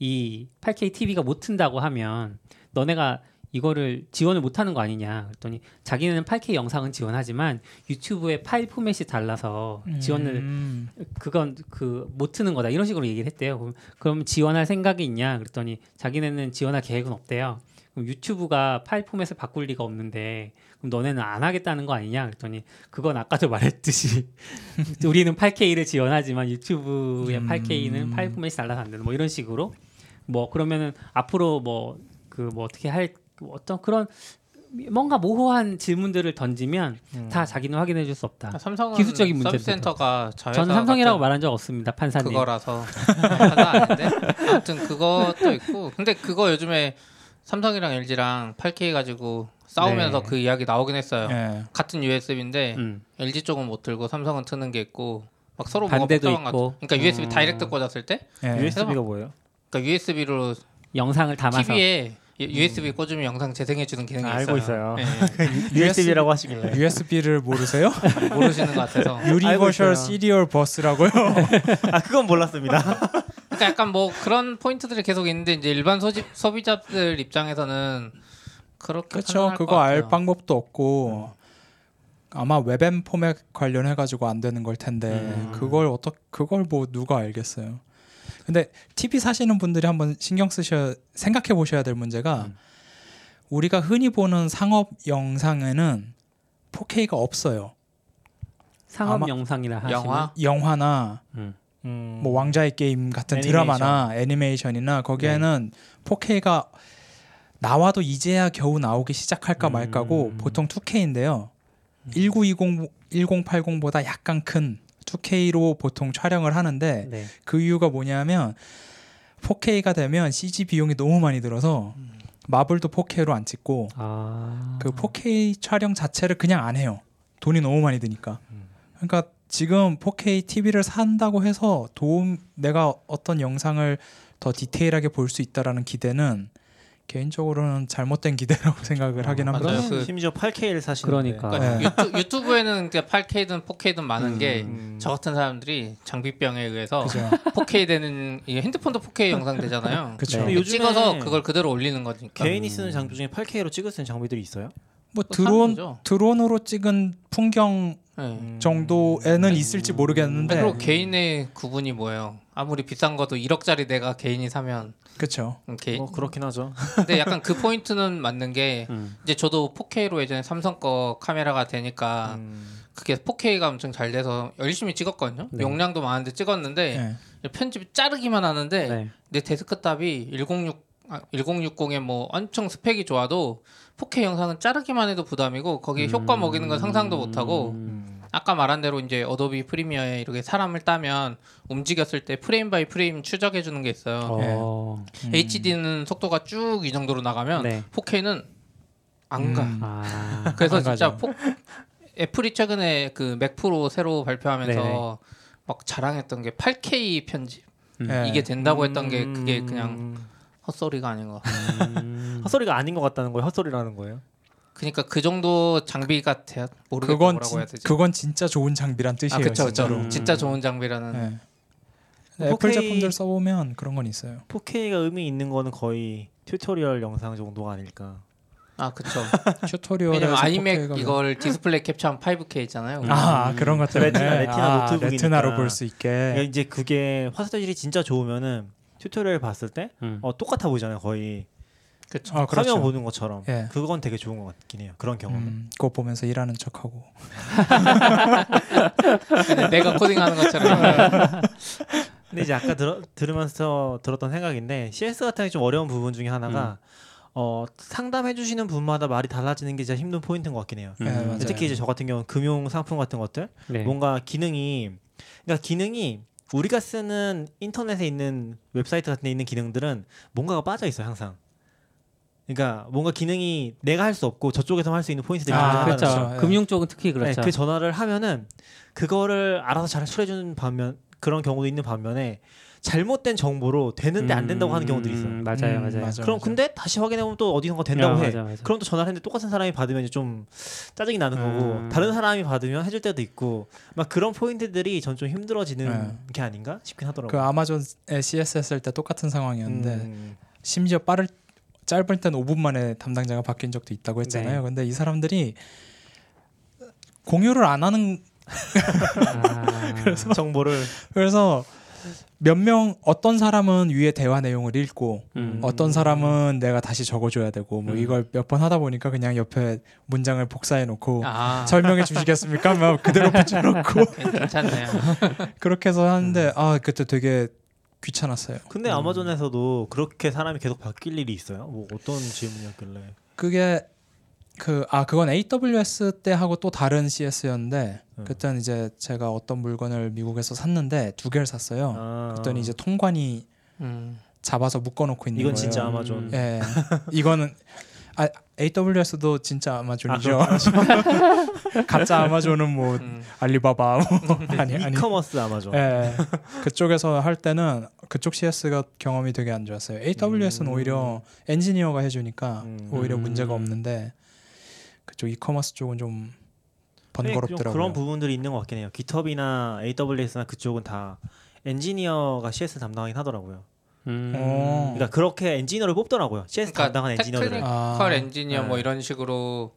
이 8K TV가 못 튼다고 하면 너네가 이거를 지원을 못 하는 거 아니냐 그랬더니 자기는 8K 영상은 지원하지만 유튜브의 파일 포맷이 달라서 지원을 음, 그건 그 못 트는 거다 이런 식으로 얘기를 했대요. 그럼, 그럼 지원할 생각이 있냐 그랬더니 자기네는 지원할 계획은 없대요. 그럼 유튜브가 파일 포맷을 바꿀 리가 없는데 그럼 너네는 안 하겠다는 거 아니냐 그랬더니 그건 아까도 말했듯이 우리는 8K를 지원하지만 유튜브의 음. 8K는 파일 포맷이 달라서 안 되는 뭐 이런 식으로 뭐 그러면은 앞으로 뭐 그뭐 어떻게 할 어떤 그런 뭔가 모호한 질문들을 던지면 음. 다 자기는 확인해 줄 수 없다. 아, 삼성은 기술적인 문제도 서비스 센터가 저는 삼성이라고 같은 말한 적 없습니다, 판사님. 그거라서 하나 아닌데 아무튼 그것도 있고 근데 그거 요즘에 삼성이랑 LG랑 8K 가지고 싸우면서 네. 그 이야기 나오긴 했어요. 예. 같은 USB인데 음. LG 쪽은 못 틀고 삼성은 트는 게 있고 막 서로 뭐가 반대도 있고. 같아. 그러니까 USB 음. direct 꽂았을 때 예. USB가 뭐예요? 그러니까 USB로 영상을 담아서 TV에 USB 꽂으면 영상 재생해 주는 기능이 아, 있어요. 알고 있어요. 예, USB라고 하시길래. USB를 모르세요? 예. 모르시는 것 같아서. universal. 시리얼 버스라고요. 아 그건 몰랐습니다. 그러니까 약간 뭐 그런 포인트들이 계속 있는데 이제 일반 소지, 소비자들 입장에서는 그렇게 그렇죠. 그거 알 같아요. 방법도 없고 아마 웹엠 포맷 관련해 가지고 안 되는 걸 텐데 음. 그걸 어떻 그걸 뭐 누가 알겠어요. 근데 TV 사시는 분들이 한번 신경 쓰셔 생각해 보셔야 될 문제가 음. 우리가 흔히 보는 상업 영상에는 4K가 없어요. 상업 영상이라 하시면 영화 영화나 음. 음. 뭐 왕자의 게임 같은 애니메이션. 드라마나 애니메이션이나 거기에는 4K가 나와도 이제야 겨우 나오기 시작할까 음. 말까고 보통 2K인데요. 1920 1080보다 약간 큰 2K로 보통 촬영을 하는데 네. 그 이유가 뭐냐면 4K가 되면 CG 비용이 너무 많이 들어서 마블도 4K로 안 찍고 아. 그 4K 촬영 자체를 그냥 안 해요. 돈이 너무 많이 드니까. 그러니까 지금 4K TV를 산다고 해서 도움 내가 어떤 영상을 더 디테일하게 볼 수 있다라는 기대는 개인적으로는 잘못된 기대라고 생각을 하긴 맞아요. 합니다. 그- 심지어 8K를 사시는 그러니까. 그러니까 네. 유튜, 유튜브에는 8K든 4K든 많은 음. 게 음. 저 같은 사람들이 장비병에 의해서 그죠. 4K 되는 이 핸드폰도 4K 영상 되잖아요. 그쵸. 근데 그 요즘에 찍어서 그걸 그대로 올리는 거니까. 개인이 쓰는 장비 중에 8K로 찍을 수 있는 장비들이 있어요? 뭐 드론. 드론으로 찍은 풍경 네. 음. 정도에는 있을지 모르겠는데 그리고 개인의 구분이 뭐예요? 아무리 비싼 것도 1억짜리 내가 개인이 사면 그렇죠. 음, 개... 뭐 그렇긴 하죠. 근데 약간 그 포인트는 맞는 게 음. 이제 저도 4K로 예전에 삼성 거 카메라가 되니까 음. 그게 4K가 엄청 잘 돼서 열심히 찍었거든요. 네. 용량도 많은데 찍었는데 예. 편집 자르기만 하는데 네. 내 데스크탑이 106 아, 1060에 뭐 엄청 스펙이 좋아도 4K 영상은 자르기만 해도 부담이고 거기에 효과 먹이는 건 상상도 못 하고 음. 아까 말한 대로 이제 Adobe Premiere에 이렇게 사람을 따면 움직였을 때 frame by frame 추적해 주는 게 있어요. 어. 음. HD는 속도가 쭉 이 정도로 나가면 네. 4K는 안 가. 음. 아. 그래서 안 진짜. 포, Apple이 최근에 그 Mac Pro 새로 발표하면서 네네. 막 자랑했던 게 8K 편집 음. 예. 이게 된다고 했던 게 그게 음. 그냥 헛소리가 아닌 것 같아요. 음. 헛소리가 아닌 것 같다는 거예요. 헛소리라는 거예요. 그러니까 그 정도 장비 같아 모르겠다 그건 뭐라고 진, 해야 되지. 그건 진짜 좋은 장비란 뜻이에요. 아 그쵸 그쵸. 진짜로. 음. 진짜 좋은 장비라는. 예. 근데 애플 4K 제품들 써보면 그런 건 있어요. 4K가 의미 있는 거는 거의 tutorial 영상 정도가 아닐까. 아 그쵸. 왜냐면 iMac 4K가 이걸 디스플레이 캡처한 5K 있잖아요. 아 그런 것 때문에 Retina, Retina 아, 노트북이니까. Retina로 볼 수 있게 그러니까 이제 그게 화질이 진짜 좋으면은 tutorial 봤을 때 음. 어, 똑같아 보이잖아요. 거의 그쵸. 아, 그렇죠. 화면 보는 것처럼. 예. 그건 되게 좋은 것 같긴 해요. 그런 경험은. 음, 그거 보면서 일하는 척하고 근데 내가 코딩하는 것처럼. 근데 이제 아까 들어, 들으면서 들었던 생각인데 CS 같은 게 좀 어려운 부분 중에 하나가 어, 상담해 주시는 분마다 말이 달라지는 게 진짜 힘든 포인트인 것 같긴 해요. 네, 맞아요. 특히 이제 저 같은 경우는 금융 상품 같은 것들 네. 뭔가 기능이 그러니까 기능이 우리가 쓰는 인터넷에 있는 웹사이트 같은 데 있는 기능들은 뭔가가 빠져 있어요 항상. 그러니까 뭔가 기능이 내가 할 수 없고 저쪽에서 할 수 있는 포인트들이 아, 그렇죠. 그렇죠. 예. 금융 쪽은 특히 네, 그렇죠. 그 전화를 하면은 그거를 알아서 잘 수리해주는 반면 그런 경우도 있는 반면에 잘못된 정보로 되는데 안 된다고 하는 경우들이 있어요. 음, 맞아요, 음, 맞아요. 맞아. 그럼 근데 다시 확인해보면 또 어디선가 된다고 야, 해. 맞아, 맞아. 그럼 또 전화를 했는데 똑같은 사람이 받으면 좀 짜증이 나는 거고 음. 다른 사람이 받으면 해줄 때도 있고 막 그런 포인트들이 전 좀 힘들어지는 네. 게 아닌가 싶긴 하더라고요. 그 아마존에 CSS 할때 똑같은 상황이었는데 음. 심지어 빠를 짧을 땐 5분 만에 담당자가 바뀐 적도 있다고 했잖아요. 네. 근데 이 사람들이 공유를 안 하는 아, 정보를 그래서 몇 명 어떤 사람은 위에 대화 내용을 읽고 음. 어떤 사람은 내가 다시 적어줘야 되고 뭐 음. 이걸 몇 번 하다 보니까 그냥 옆에 문장을 복사해 놓고 아 설명해 주시겠습니까? 막 그대로 붙여놓고 괜찮네요. 그렇게 해서 음. 하는데 아 그때 되게 귀찮았어요. 근데 아마존에서도 그렇게 사람이 계속 바뀔 일이 있어요? 뭐 어떤 질문이었길래? 그게 그 아 그건 AWS 때 하고 또 다른 CS였는데 음. 그때는 이제 제가 어떤 물건을 미국에서 샀는데 두 개를 샀어요. 아. 그랬더니 이제 통관이 음. 잡아서 묶어놓고 있는 이건 거예요. 진짜 음. 아마존. 예, 이거는 아, AWS도 진짜 아마존이죠. 가짜 아마존은 뭐 음. 알리바바 뭐 아니 아니. 이커머스 아마존. 예, 그쪽에서 할 때는 그쪽 CS가 경험이 되게 안 좋았어요. AWS는 음. 오히려 엔지니어가 해 주니까 음. 오히려 음. 문제가 없는데 그쪽 이커머스 쪽은 좀 네, 좀 번거롭더라고요. 그런 부분들이 있는 것 같긴 해요. GitHub이나 AWS나 그쪽은 다 엔지니어가 CS 담당하긴 하더라고요. 음. 어. 그러니까 그렇게 엔지니어를 뽑더라고요. CS 그러니까 담당하는 엔지니어들을. technical 아. 엔지니어 뭐 네. 이런 식으로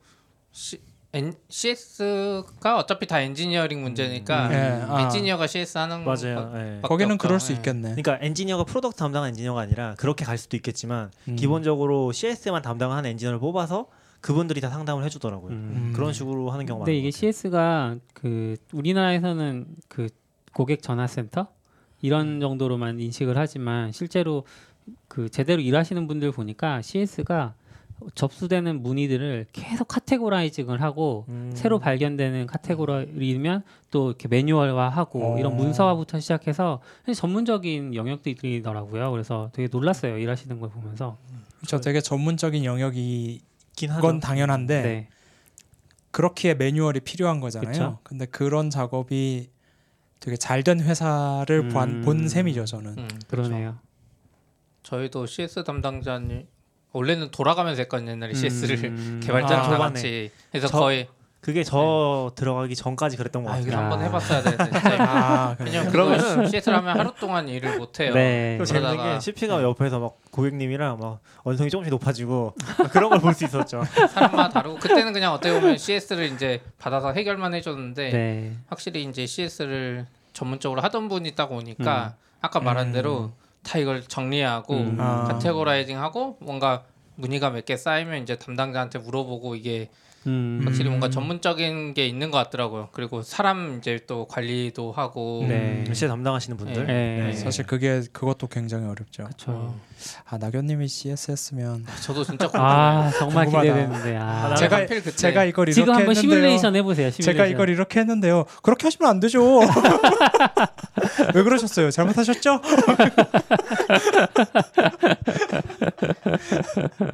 C, N, CS가 어차피 다 엔지니어링 문제니까 예, 아. 엔지니어가 CS 하는 맞아요. 거- 예. 거기는 없죠. 그럴 수 예. 있겠네. 그러니까 엔지니어가 product 담당하는 엔지니어가 아니라 그렇게 갈 수도 있겠지만 음. 기본적으로 CS만 담당하는 엔지니어를 뽑아서 그분들이 다 상담을 해주더라고요. 음. 그런 식으로 하는 경우가 근데 많은 이게. CS가 그 우리나라에서는 그 고객 전화 센터 이런 정도로만 인식을 하지만 실제로 그 제대로 일하시는 분들 보니까 CS가 접수되는 문의들을 계속 categorizing을 하고 음. 새로 발견되는 카테고리면 또 이렇게 매뉴얼화하고 어. 이런 문서화부터 시작해서 전문적인 영역들이더라고요. 그래서 되게 놀랐어요. 일하시는 걸 보면서. 저 되게 전문적인 영역이 긴 하죠. 건 당연한데 네. 그렇기에 매뉴얼이 필요한 거잖아요. 그쵸. 근데 그런 작업이 되게 잘 된 회사를 본, 음. 본 셈이죠 저는. 음, 그러네요. 저희도 CS 담당자님 원래는 돌아가면서 했거든요 옛날에 CS를 음. 개발자랑 아, 다. 같이 그래서 저- 거의 그게 저 들어가기 전까지 그랬던 것아 같아요. 이거 한번 아. 해봤어야 되는데 진짜 아, 그래요? 왜냐면 그러면은- 그러면 CS를 하면 하루 동안 일을 못 해요. 네. 또 재밌는 그러다가- 게 CP가 옆에서 막 고객님이랑 막 언성이 조금씩 높아지고 그런 걸 볼 수 있었죠. 사람마다 다르고 그때는 그냥 어떻게 보면 CS를 이제 받아서 해결만 해줬는데 네. 확실히 이제 CS를 전문적으로 하던 분이 딱 오니까 아까 말한 음. 대로 다 이걸 정리하고 음. 아. 카테고라이징하고 뭔가 문의가 몇 개 쌓이면 이제 담당자한테 물어보고 이게 음. 확실히 뭔가 음. 전문적인 게 있는 것 같더라고요. 그리고 사람 이제 또 관리도 하고 네. CS 담당하시는 분들. 네. 네. 사실 그게 그것도 굉장히 어렵죠. 그렇죠. 아 낙연님이 CS했으면 저도 진짜 궁금해요. 아 정말. 기대되는데. 아. 제가- 제가 이걸 이렇게 지금 한번 했는데요. 시뮬레이션 해보세요. 시뮬레이션. 제가 이걸 이렇게 했는데요. 그렇게 하시면 안 되죠. 왜 그러셨어요? 잘못하셨죠?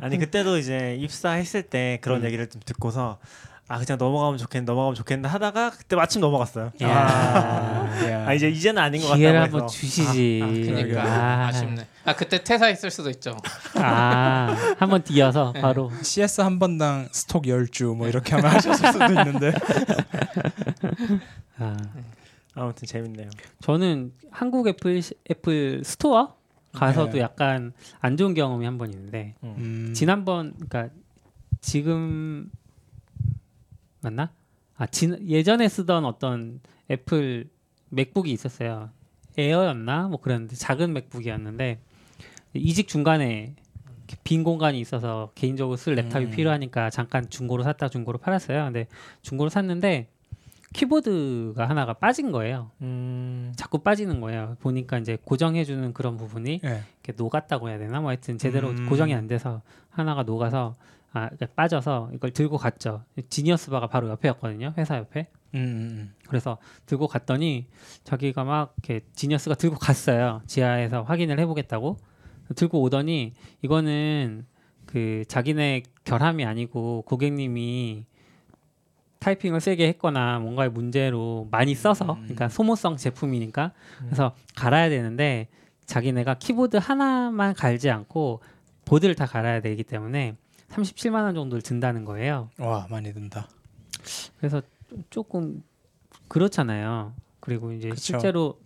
아니 그때도 이제 입사했을 때 그런 음. 얘기를 좀 듣고서 아 그냥 넘어가면 좋겠네 넘어가면 좋겠네 하다가 그때 마침 넘어갔어요. 야. 야. 아 이제 이제는 아닌 것 기회를 같다고 한번 해서 주시지. 아, 그러니까 아, 아, 쉽네 아 그때 퇴사했을 수도 있죠. 아, 한번 뛰어서 네. 바로. CS 한 번당 stock 10주 뭐 이렇게 하면 하셨을 수도 있는데. 아, 아무튼 재밌네요. 저는 한국 애플 시- 애플 스토어 가서도 네. 약간 안 좋은 경험이 한 번 있는데 음. 지난번 그러니까 지금 맞나? 아, 진, 예전에 쓰던 어떤 애플 맥북이 있었어요. 에어였나? 뭐 그랬는데 작은 맥북이었는데 이직 중간에 빈 공간이 있어서 개인적으로 쓸 랩탑이 음. 필요하니까 잠깐 중고로 샀다 중고로 팔았어요. 근데 중고로 샀는데 키보드가 하나가 빠진 거예요. 음, 자꾸 빠지는 거예요. 보니까 이제 고정해주는 그런 부분이 예. 이렇게 녹았다고 해야 되나? 뭐 하여튼 제대로 음. 고정이 안 돼서 하나가 녹아서 아 그러니까 빠져서 이걸 들고 갔죠. 지니어스 바가 바로 옆에였거든요. 회사 옆에. 음, 음, 그래서 들고 갔더니 자기가 막 이렇게 지니어스가 들고 갔어요. 지하에서 확인을 해보겠다고 들고 오더니 이거는 그 자기네 결함이 아니고 고객님이 타이핑을 세게 했거나 뭔가의 문제로 많이 써서 음. 그러니까 소모성 제품이니까 그래서 갈아야 되는데 자기네가 키보드 하나만 갈지 않고 보드를 다 갈아야 되기 때문에 37만 원 정도를 든다는 거예요. 음. 와 많이 든다. 그래서 좀- 조금 그렇잖아요. 그리고 이제 그쵸. 실제로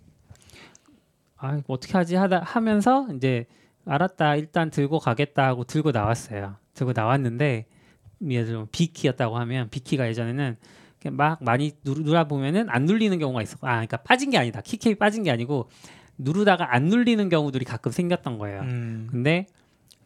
아 어떻게 하지 하다 하면서 이제 알았다 일단 들고 가겠다 하고 들고 나왔어요. 들고 나왔는데 예를 들면 B키였다고 하면 B키가 예전에는 막 많이 누르다 보면은 안 눌리는 경우가 있어. 아 그러니까 빠진 게 아니다. 키캡이 빠진 게 아니고 누르다가 안 눌리는 경우들이 가끔 생겼던 거예요. 음. 근데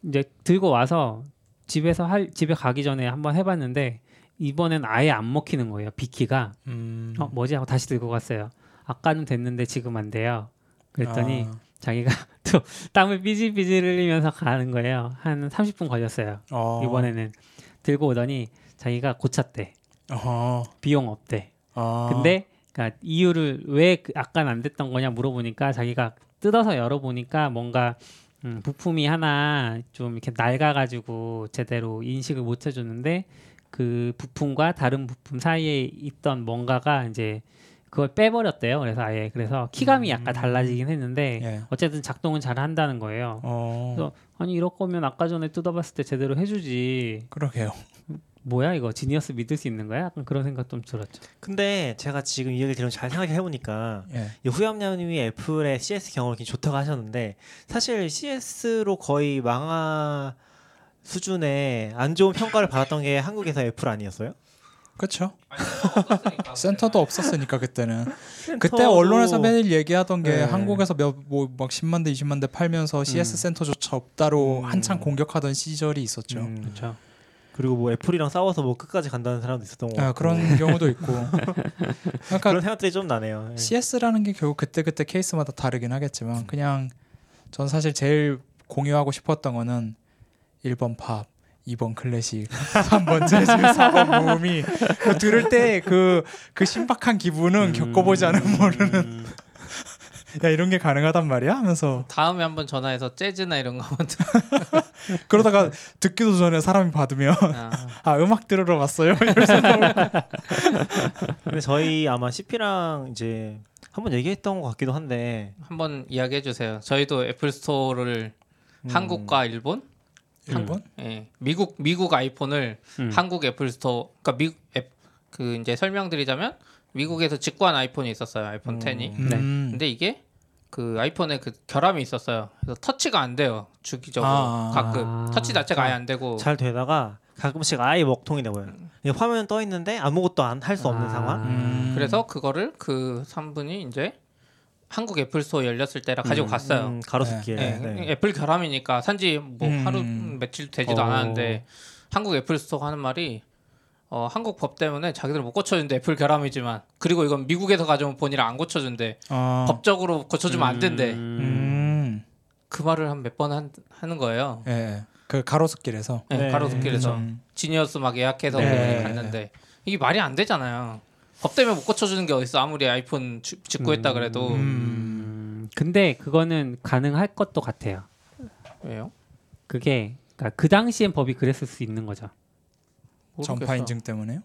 이제 들고 와서 집에서 할 집에 가기 전에 한번 해봤는데 이번엔 아예 안 먹히는 거예요. 비키가 음. 어 뭐지 하고 다시 들고 갔어요. 아까는 됐는데 지금 안 돼요. 그랬더니 아. 자기가 또 땀을 삐질삐질 흘리면서 가는 거예요. 한 30분 걸렸어요. 어. 이번에는 들고 오더니 자기가 고쳤대. 어. 비용 없대. 어. 근데 그러니까 이유를 왜 그- 아까는 안 됐던 거냐 물어보니까 자기가 뜯어서 열어보니까 뭔가 음, 부품이 하나 좀 이렇게 낡아가지고 제대로 인식을 못 해줬는데 그 부품과 다른 부품 사이에 있던 뭔가가 이제 그걸 빼버렸대요. 그래서 아예 그래서 키감이 약간 음. 달라지긴 했는데 예. 어쨌든 작동은 잘 한다는 거예요. 어. 그래서 아니 이럴 거면 아까 전에 뜯어봤을 때 제대로 해주지. 그러게요. 뭐야 이거 지니어스 믿을 수 있는 거야? 약간 그런 생각 좀 들었죠. 근데 제가 지금 이 얘기를 들으면서 잘 생각해 보니까 예. 후얌님이 애플의 CS 경험을 굉장히 좋다고 하셨는데 사실 CS로 거의 망하 수준의 안 좋은 평가를 받았던 게 한국에서 애플 아니었어요? 그렇죠. 센터도 없었으니까 그때는. 그때 언론에서 매일 얘기하던 게 네. 한국에서 몇뭐막 10만 대 20만 대 팔면서 CS 음. 센터조차 없다로 음. 한창 공격하던 시절이 있었죠. 음, 그렇죠. 그리고 뭐 애플이랑 싸워서 뭐 끝까지 간다는 사람도 있었던 거 아, 그런 경우도 있고. 그러니까 그런 생각들이 좀 나네요. 예. CS라는 게 결국 그때 그때 케이스마다 다르긴 하겠지만 그냥 전 사실 제일 공유하고 싶었던 거는 1번 팝, 2번 클래식, 3번 재즈, 4번 무음이 그 들을 때그그 신박한 기분은 겪어보지 않으면 모르는 음. 야 이런 게 가능하단 말이야 하면서 다음에 한번 전화해서 재즈나 이런 거 한번 들- 그러다가 듣기도 전에 사람이 받으면 아, 아 음악 들으러 왔어요 근데 저희 아마 CP랑 이제 한번 얘기했던 것 같기도 한데 한번 이야기해 주세요. 저희도 애플 스토어를 음, 한국과 일본, 일본 예, 미국 미국 아이폰을 음. 한국 애플 스토어, 그러니까 미국 앱, 그 이제 설명드리자면 미국에서 직구한 아이폰이 있었어요. 아이폰 음. 10이. 네. 음. 근데 이게 그 아이폰에 그 결함이 있었어요. 그래서 터치가 안 돼요. 주기적으로 아. 가끔 아. 터치 자체가 아예 안 되고 잘 되다가 가끔씩 아예 먹통이 돼버려요. 이게 화면 떠 있는데 아무것도 안 할 수 없는 아. 상황. 음. 그래서 그거를 그 3분이 이제 한국 애플 스토어 열렸을 때라 가지고 음, 갔어요. 음, 가로수길에. 예, 네. 애플 결함이니까 산지 뭐 음. 하루 며칠 되지도 어. 않았는데 한국 애플 스토어가 하는 말이 어, 한국 법 때문에 자기들 못 고쳐준대 애플 결함이지만 그리고 이건 미국에서 가져온 폰이라 안 고쳐준대 어. 법적으로 고쳐주면 안 된대 음. 음. 그 말을 한 몇 번 하는 거예요 예. 그 가로수길에서 네, 네, 가로수길에서 음. 지니어스 막 예약해서 네. 갔는데 이게 말이 안 되잖아요 법 때문에 못 고쳐주는 게 어딨어 아무리 아이폰 주- 직구했다 그래도 음. 음. 근데 그거는 가능할 것도 같아요. 왜요? 그게 그러니까 그 당시엔 법이 그랬을 수 있는 거죠. 모르겠어. 전파 인증 때문에요?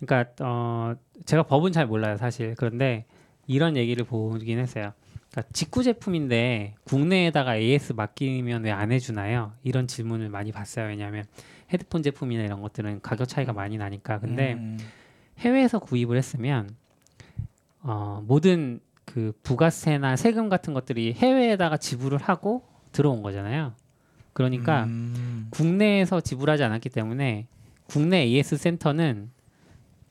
그러니까 어 제가 법은 잘 몰라요 사실 그런데 이런 얘기를 보긴 했어요. 그러니까 직구 제품인데 국내에다가 AS 맡기면 왜 안 해주나요? 이런 질문을 많이 봤어요. 왜냐하면 헤드폰 제품이나 이런 것들은 가격 차이가 많이 나니까. 근데 음. 해외에서 구입을 했으면 어, 모든 그 부가세나 세금 같은 것들이 해외에다가 지불을 하고 들어온 거잖아요. 그러니까 음. 국내에서 지불하지 않았기 때문에 국내 AS 센터는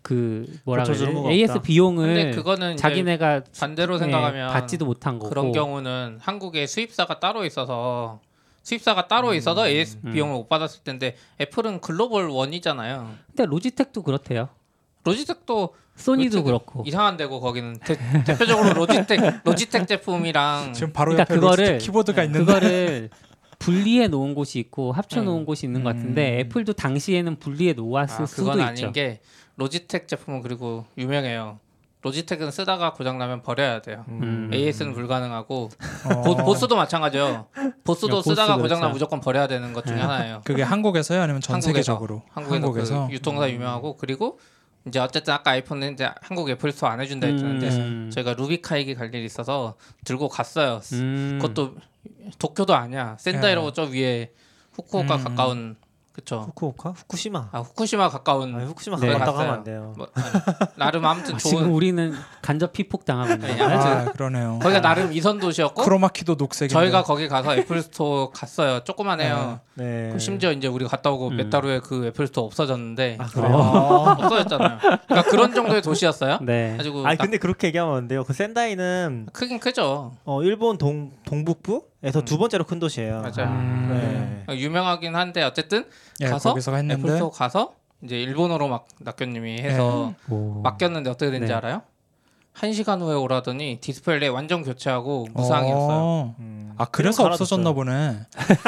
그 뭐라? 거가 AS 없다. 비용을 근데 그거는 자기네가 반대로 예, 생각하면 받지도 못한 거고 그런 경우는 한국에 수입사가 따로 있어서 수입사가 따로 있어서 AS 음. 비용을 못 받았을 텐데 애플은 글로벌 원이잖아요. 근데 로지텍도 그렇대요. 로지텍도 소니도 그렇고. 이상한 데고 거기는 대, 대표적으로 로지텍 로지텍 제품이랑 지금 바로 그러니까 옆에 그거를- 로지텍 키보드가 있는데 그거를 분리해 놓은 곳이 있고 합쳐 네. 놓은 곳이 있는 것 같은데 음. 애플도 당시에는 분리해 놓았을 아, 수도 그건 있죠. 아닌 게 로지텍 제품은 그리고 유명해요. 로지텍은 쓰다가 고장 나면 버려야 돼요. 음. AS는 불가능하고 어, 보, 보스도 마찬가지요. 보스도 쓰다가. 고장 나면 무조건 버려야 되는 것 중에 네. 하나예요. 그게 한국에서요 아니면 전 한국에서. 세계적으로 한국에서, 한국에서 그 유통사 유명하고 그리고 이제 어쨌든 아까 아이폰은 이제 한국 애플 스토어 안 해준다 했는데 음. 저희가 RubyKaigi 갈 일이 있어서 들고 갔어요. 음. 그것도 도쿄도 아니야. 센다이로 예. 저 위에 후쿠오카 음. 가까운 그쵸. 후쿠오카? 후쿠시마. 아 후쿠시마 가까운 아, 후쿠시마 네. 갔어요. 하면 안 돼요. 뭐, 아니, 나름 아무튼 아, 좋은 지금 우리는 간접 피폭 당하고 있는 네, 거예요. 아 그러네요. 거기가 나름 이선 도시였고 크로마키도 녹색인데 저희가 거기 가서 애플 스토어 갔어요. 조그만해요. 네. 그 심지어 이제 우리가 갔다 오고 음. 몇달 후에 그 애플 스토어 없어졌는데 아 그래요? 어. 없어졌잖아요. 그러니까 그런 정도의 도시였어요. 네. 가지고 아니 근데 그렇게 얘기하면 안 돼요. 그 센다이는 크긴 크죠. 어, 일본 동 동북부 에서 음. 두 번째로 큰 도시예요. 맞아요. 음. 네. 유명하긴 한데 어쨌든 예, 가서 거기서 애플 했는데 스토어 가서 이제 일본어로 막 낙교님이 해서 오. 맡겼는데 어떻게 된지 네. 알아요? 한 시간 후에 오라더니 디스플레이 완전 교체하고 무상이었어요. 어. 음. 아 그래서 없어졌나. 보네.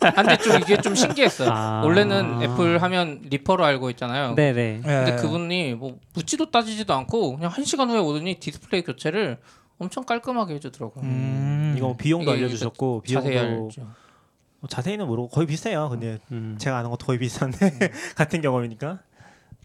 아, 근데 좀 이게 좀 신기했어요. 아. 원래는 애플 하면 리퍼로 알고 있잖아요. 네네. 근데 예. 그분이 뭐 묻지도 따지지도 않고 그냥 한 시간 후에 오더니 디스플레이 교체를 엄청 깔끔하게 해주더라고요. 음. 이거 뭐 비용도 이게 알려주셨고 자세히 비용도 알죠. 뭐 자세히는 모르고 거의 비슷해요. 근데 음. 제가 아는 것도 거의 비슷한데 같은 경험이니까.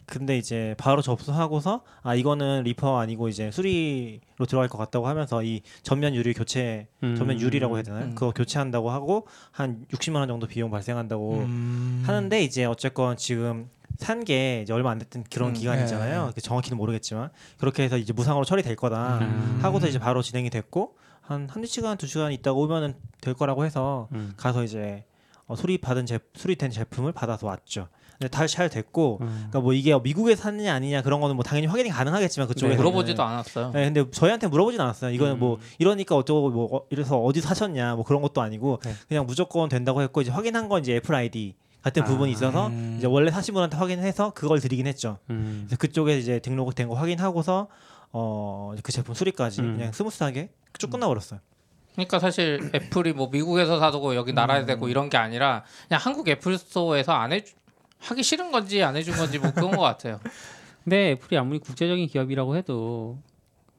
근데 이제 바로 접수하고서 아 이거는 리퍼 아니고 이제 수리로 들어갈 것 같다고 하면서 이 전면 유리 교체 음. 전면 유리라고 해야 되나요? 음. 그거 교체한다고 하고 한 60만 원 정도 비용 발생한다고 음. 하는데 이제 어쨌건 지금 산 게 이제 얼마 안 됐던 그런 음, 기간이잖아요. 네. 그 정확히는 모르겠지만 그렇게 해서 이제 무상으로 처리될 거다 음. 하고서 이제 바로 진행이 됐고 한 한두 시간 두 시간 있다가 오면은 될 거라고 해서 음. 가서 이제 어, 수리 받은 제 수리된 제품을 받아서 왔죠. 근데 다잘 됐고 음. 그러니까 뭐 이게 미국에 샀느냐 아니냐 그런 거는 뭐 당연히 확인이 가능하겠지만 그쪽에 네. 물어보지도 않았어요. 네, 근데 저희한테 물어보진 않았어요. 이거는 뭐 음. 이러니까 어쩌고 뭐 어, 이래서 어디 사셨냐 뭐 그런 것도 아니고 네. 그냥 무조건 된다고 했고 이제 확인한 건 이제 애플 아이디 같은 아. 부분이 있어서 음. 이제 원래 사신 분한테 확인해서 그걸 드리긴 했죠. 음. 그래서 그쪽에 이제 등록 된 거 확인하고서 어 그 제품 수리까지 음. 그냥 smooth하게 쭉 끝나버렸어요. 그러니까 사실 애플이 뭐 미국에서 사두고 여기 나라에 되고 이런 게 아니라 그냥 한국 애플 스토어에서 안 해 하기 싫은 건지 안 해준 건지 뭐 그런 것 같아요. 근데 애플이 아무리 국제적인 기업이라고 해도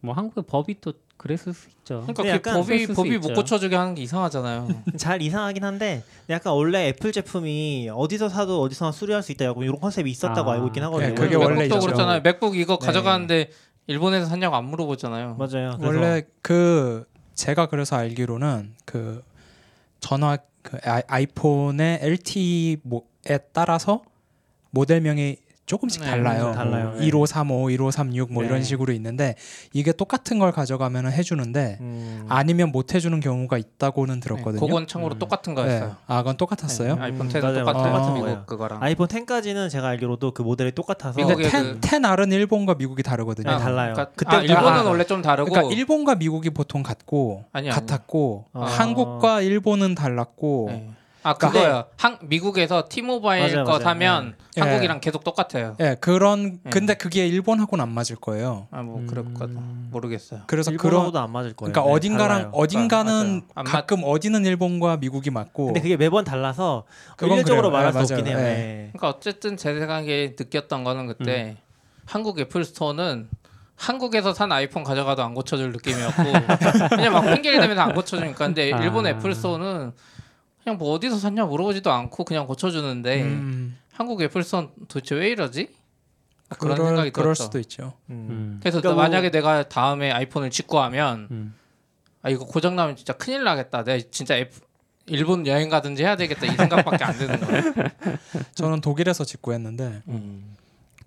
뭐 한국의 법이 또 그랬을 수 있죠. 그러니까 그 약간 법이 법이 못. 고쳐주게 하는 게 이상하잖아요. 잘 이상하긴 한데 약간 원래 애플 제품이 어디서 사도 어디서나 수리할 수 있다 고 이런 컨셉이 있었다고 아. 알고 있긴 하거든요. 네, 그게 원래 맥북도. 그렇잖아요. 맥북 이거 네. 가져가는데 일본에서 샀냐고 안 물어보잖아요. 맞아요. 그래서 원래 그 제가 그래서 알기로는 그 전화 그 아이- 아이폰의 LTE에 따라서 모델명이 조금씩 네, 달라요. 달라요. 네. 1535, 1536뭐 네. 이런 식으로 있는데 이게 똑같은 걸 가져가면 해주는데 음, 아니면 못 해주는 경우가 있다고는 들었거든요. 그건 참고로 음. 똑같은 네. 거였어요. 아, 그건 똑같았어요. 네, 아이폰 음, 10은 맞아요. 똑같은 똑같은 미국 거예요. 그거랑. 아이폰 10까지는 제가 알기로도 그 모델이 똑같아서 근데 미국의 10, 그- 10 R은 일본과 미국이 다르거든요. 네, 달라요. 그러니까, 그때- 아, 일본은 아, 원래 좀 다르고 그러니까 일본과 미국이 보통 같고 아니, 아니. 같았고 아. 한국과 일본은 달랐고 네. 아 그러니까 그거요. 한 미국에서 T-Mobile 맞아요, 거 맞아요. 사면 네. 한국이랑 계속 똑같아요. 예 그런 네. 근데 그게 일본하고는 안 맞을 거예요. 아 뭐 그럴 거다. 모르겠어요. 그래서 그런 일본하고도 안 맞을 거예요. 그러니까 네, 어딘가랑 달라요. 어딘가는 맞- 가끔 어디는 일본과 미국이 맞고 근데 그게 매번 달라서 그건 일률적으로 그래요. 말할 네, 수 없긴. 해요. 네. 네. 그러니까 어쨌든 제 생각에 느꼈던 거는 그때 한국 애플 스토어는 한국에서 산 아이폰 가져가도 안 고쳐줄 느낌이었고 그냥 막 핑계를 대면서 안 고쳐주니까 근데 아. 일본 애플 스토어는 그냥 뭐 어디서 샀냐 물어보지도 않고 그냥 고쳐주는데 음, 한국 애플 스토어는 도대체 왜 이러지? 그런 그럴, 생각이 그럴 들었죠. 수도 있죠. 음. 음. 그래서 그러니까 뭐- 만약에 내가 다음에 아이폰을 직구하면 음. 아 이거 고장 나면 진짜 큰일 나겠다. 내가 진짜 애플- 일본 여행 가든지 해야 되겠다 이 생각밖에 안 드는 거예요. 저는 독일에서 직구했는데 음.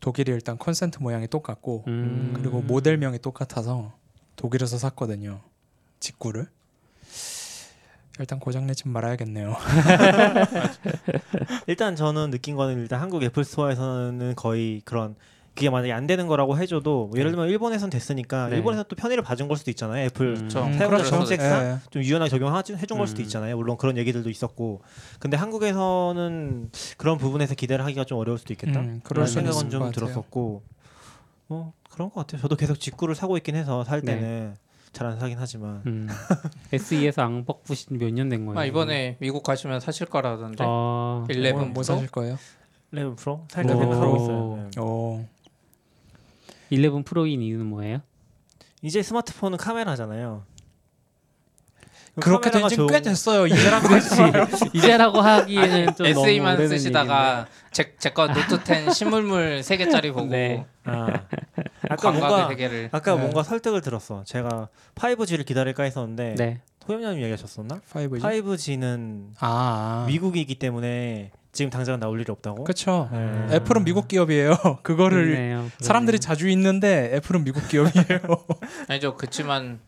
독일이 일단 콘센트 모양이 똑같고 음. 그리고 모델명이 똑같아서 독일에서 샀거든요. 직구를 일단 고장 내지 말아야겠네요. 일단 저는 느낀 거는 일단 한국 애플 스토어에서는 거의 그런 그게 만약에 안 되는 거라고 해줘도 뭐 예를 들면 일본에선 됐으니까 네. 일본에서 또 편의를 봐준 걸 수도 있잖아요. 애플 음. 그렇죠. 음, 사용자 그렇죠. 정책상 예. 좀 유연하게 적용해준 걸 수도 음. 있잖아요. 물론 그런 얘기들도 있었고, 근데 한국에서는 그런 부분에서 기대를 하기가 좀 어려울 수도 있겠다. 음, 그런 생각은 좀. 들었었고, 뭐 그런 것 같아요. 저도 계속 직구를 사고 있긴 해서 살 네. 때는 잘 안 사긴 하지만 음. SE에서 앙벅 부신 몇 년 된 거예요? 아, 이번에 미국 가시면 사실 거라던데. 아, 11 뭐, 뭐 프로? 사실 거예요? 11 프로 살짝 오. 생각하고 있어요. 네. 오, 11 프로인 이유는 뭐예요? 이제 스마트폰은 카메라잖아요. 그렇게 된 카메라가 지 좋은- 꽤 됐어요. 이제라고 이제라고 하기에는 좀 너무 SE만 오래된 쓰시다가 제제거 노트 10 실물물 3 개짜리 보고 네. 아, 아까 광각의 뭔가 세계를 아까 네. 뭔가 설득을 들었어. 제가 5G를 기다릴까 했었는데. 네. 호영님 얘기하셨었나? 5G? 5G는 아, 미국이기 때문에 지금 당장 나올 일이 없다고? 그렇죠. 네. 애플은 미국 기업이에요. 그거를 그렇네요. 사람들이 자주 있는데 애플은 미국 기업이에요. 아니죠. 그렇지만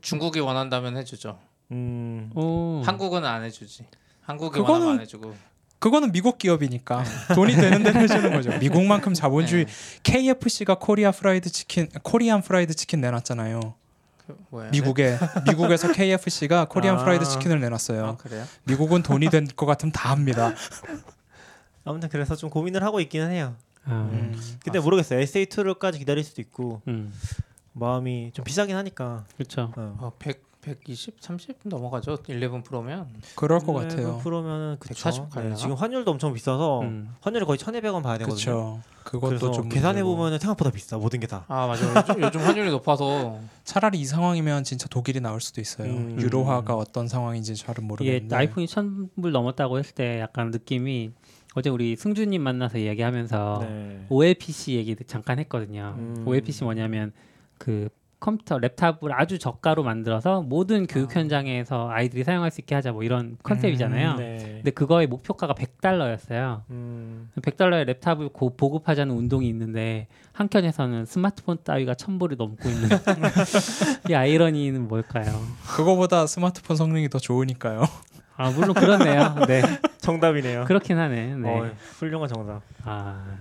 중국이 원한다면 해주죠. 음, 오. 한국은 안 해주지. 한국이 그거는- 안 해주고. 그거는 미국 기업이니까 돈이 되는 대로 해주는 거죠. 미국만큼 자본주의 네. KFC가 Korea Fried Chicken, Korean Fried Chicken 내놨잖아요. 그 뭐야? 미국에 미국에서 KFC가 Korean 아. Fried Chicken을 네? 아 내놨어요. 그래요? 미국은 돈이 될것 같으면 다 합니다. 아무튼 그래서 좀 고민을 하고 있기는 해요. 아, 음. 근데 모르겠어요. SE2까지 기다릴 수도 있고 음. 마음이 좀 비싸긴 하니까. 그렇죠. 어. 어, 100 120, 30 넘어가죠. 11 프로면 그럴 것 같아요. 프로면은 그쵸. 140 네? 지금 환율도 엄청 비싸서 음. 환율이 거의 1,200원 봐야 되거든요. 그렇죠. 그것도 좀 계산해. 보면은 생각보다 비싸 모든 게 다. 아 맞아. 요즘, 요즘 환율이 높아서 차라리 이 상황이면 진짜 독일이 나을 수도 있어요. 음. 유로화가 어떤 상황인지 잘은 모르겠는데. 아이폰이 천불 넘었다고 했을 때 약간 느낌이 어제 우리 승주님 만나서 이야기하면서 네. OLPC 얘기 잠깐 했거든요. 음. OLPC 뭐냐면 그 컴퓨터 laptop을 아주 저가로 만들어서 모든 교육 현장에서 아이들이 사용할 수 있게 하자 뭐 이런 컨셉이잖아요. 음, 네. 근데 그거의 목표가가 100달러였어요. 음. 100달러의 laptop을 고, 보급하자는 운동이 있는데 한켠에서는 스마트폰 따위가 천불이 넘고 있는 이 아이러니는 뭘까요? 그거보다 스마트폰 성능이 더 좋으니까요. 아 물론 그렇네요. 네 정답이네요. 그렇긴 하네. 네. 어, 훌륭한 정답. 아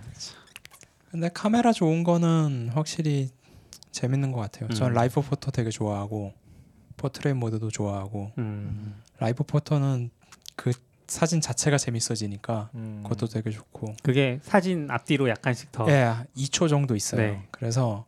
근데 카메라 좋은 거는 확실히 재밌는 것 같아요. 전 음. Live Photo 되게 좋아하고 Portrait 모드도 좋아하고 음. Live Photo는 그 사진 자체가 재밌어지니까 음. 그것도 되게 좋고 그게 사진 앞뒤로 약간씩 더 예, 2초 정도 있어요. 네. 그래서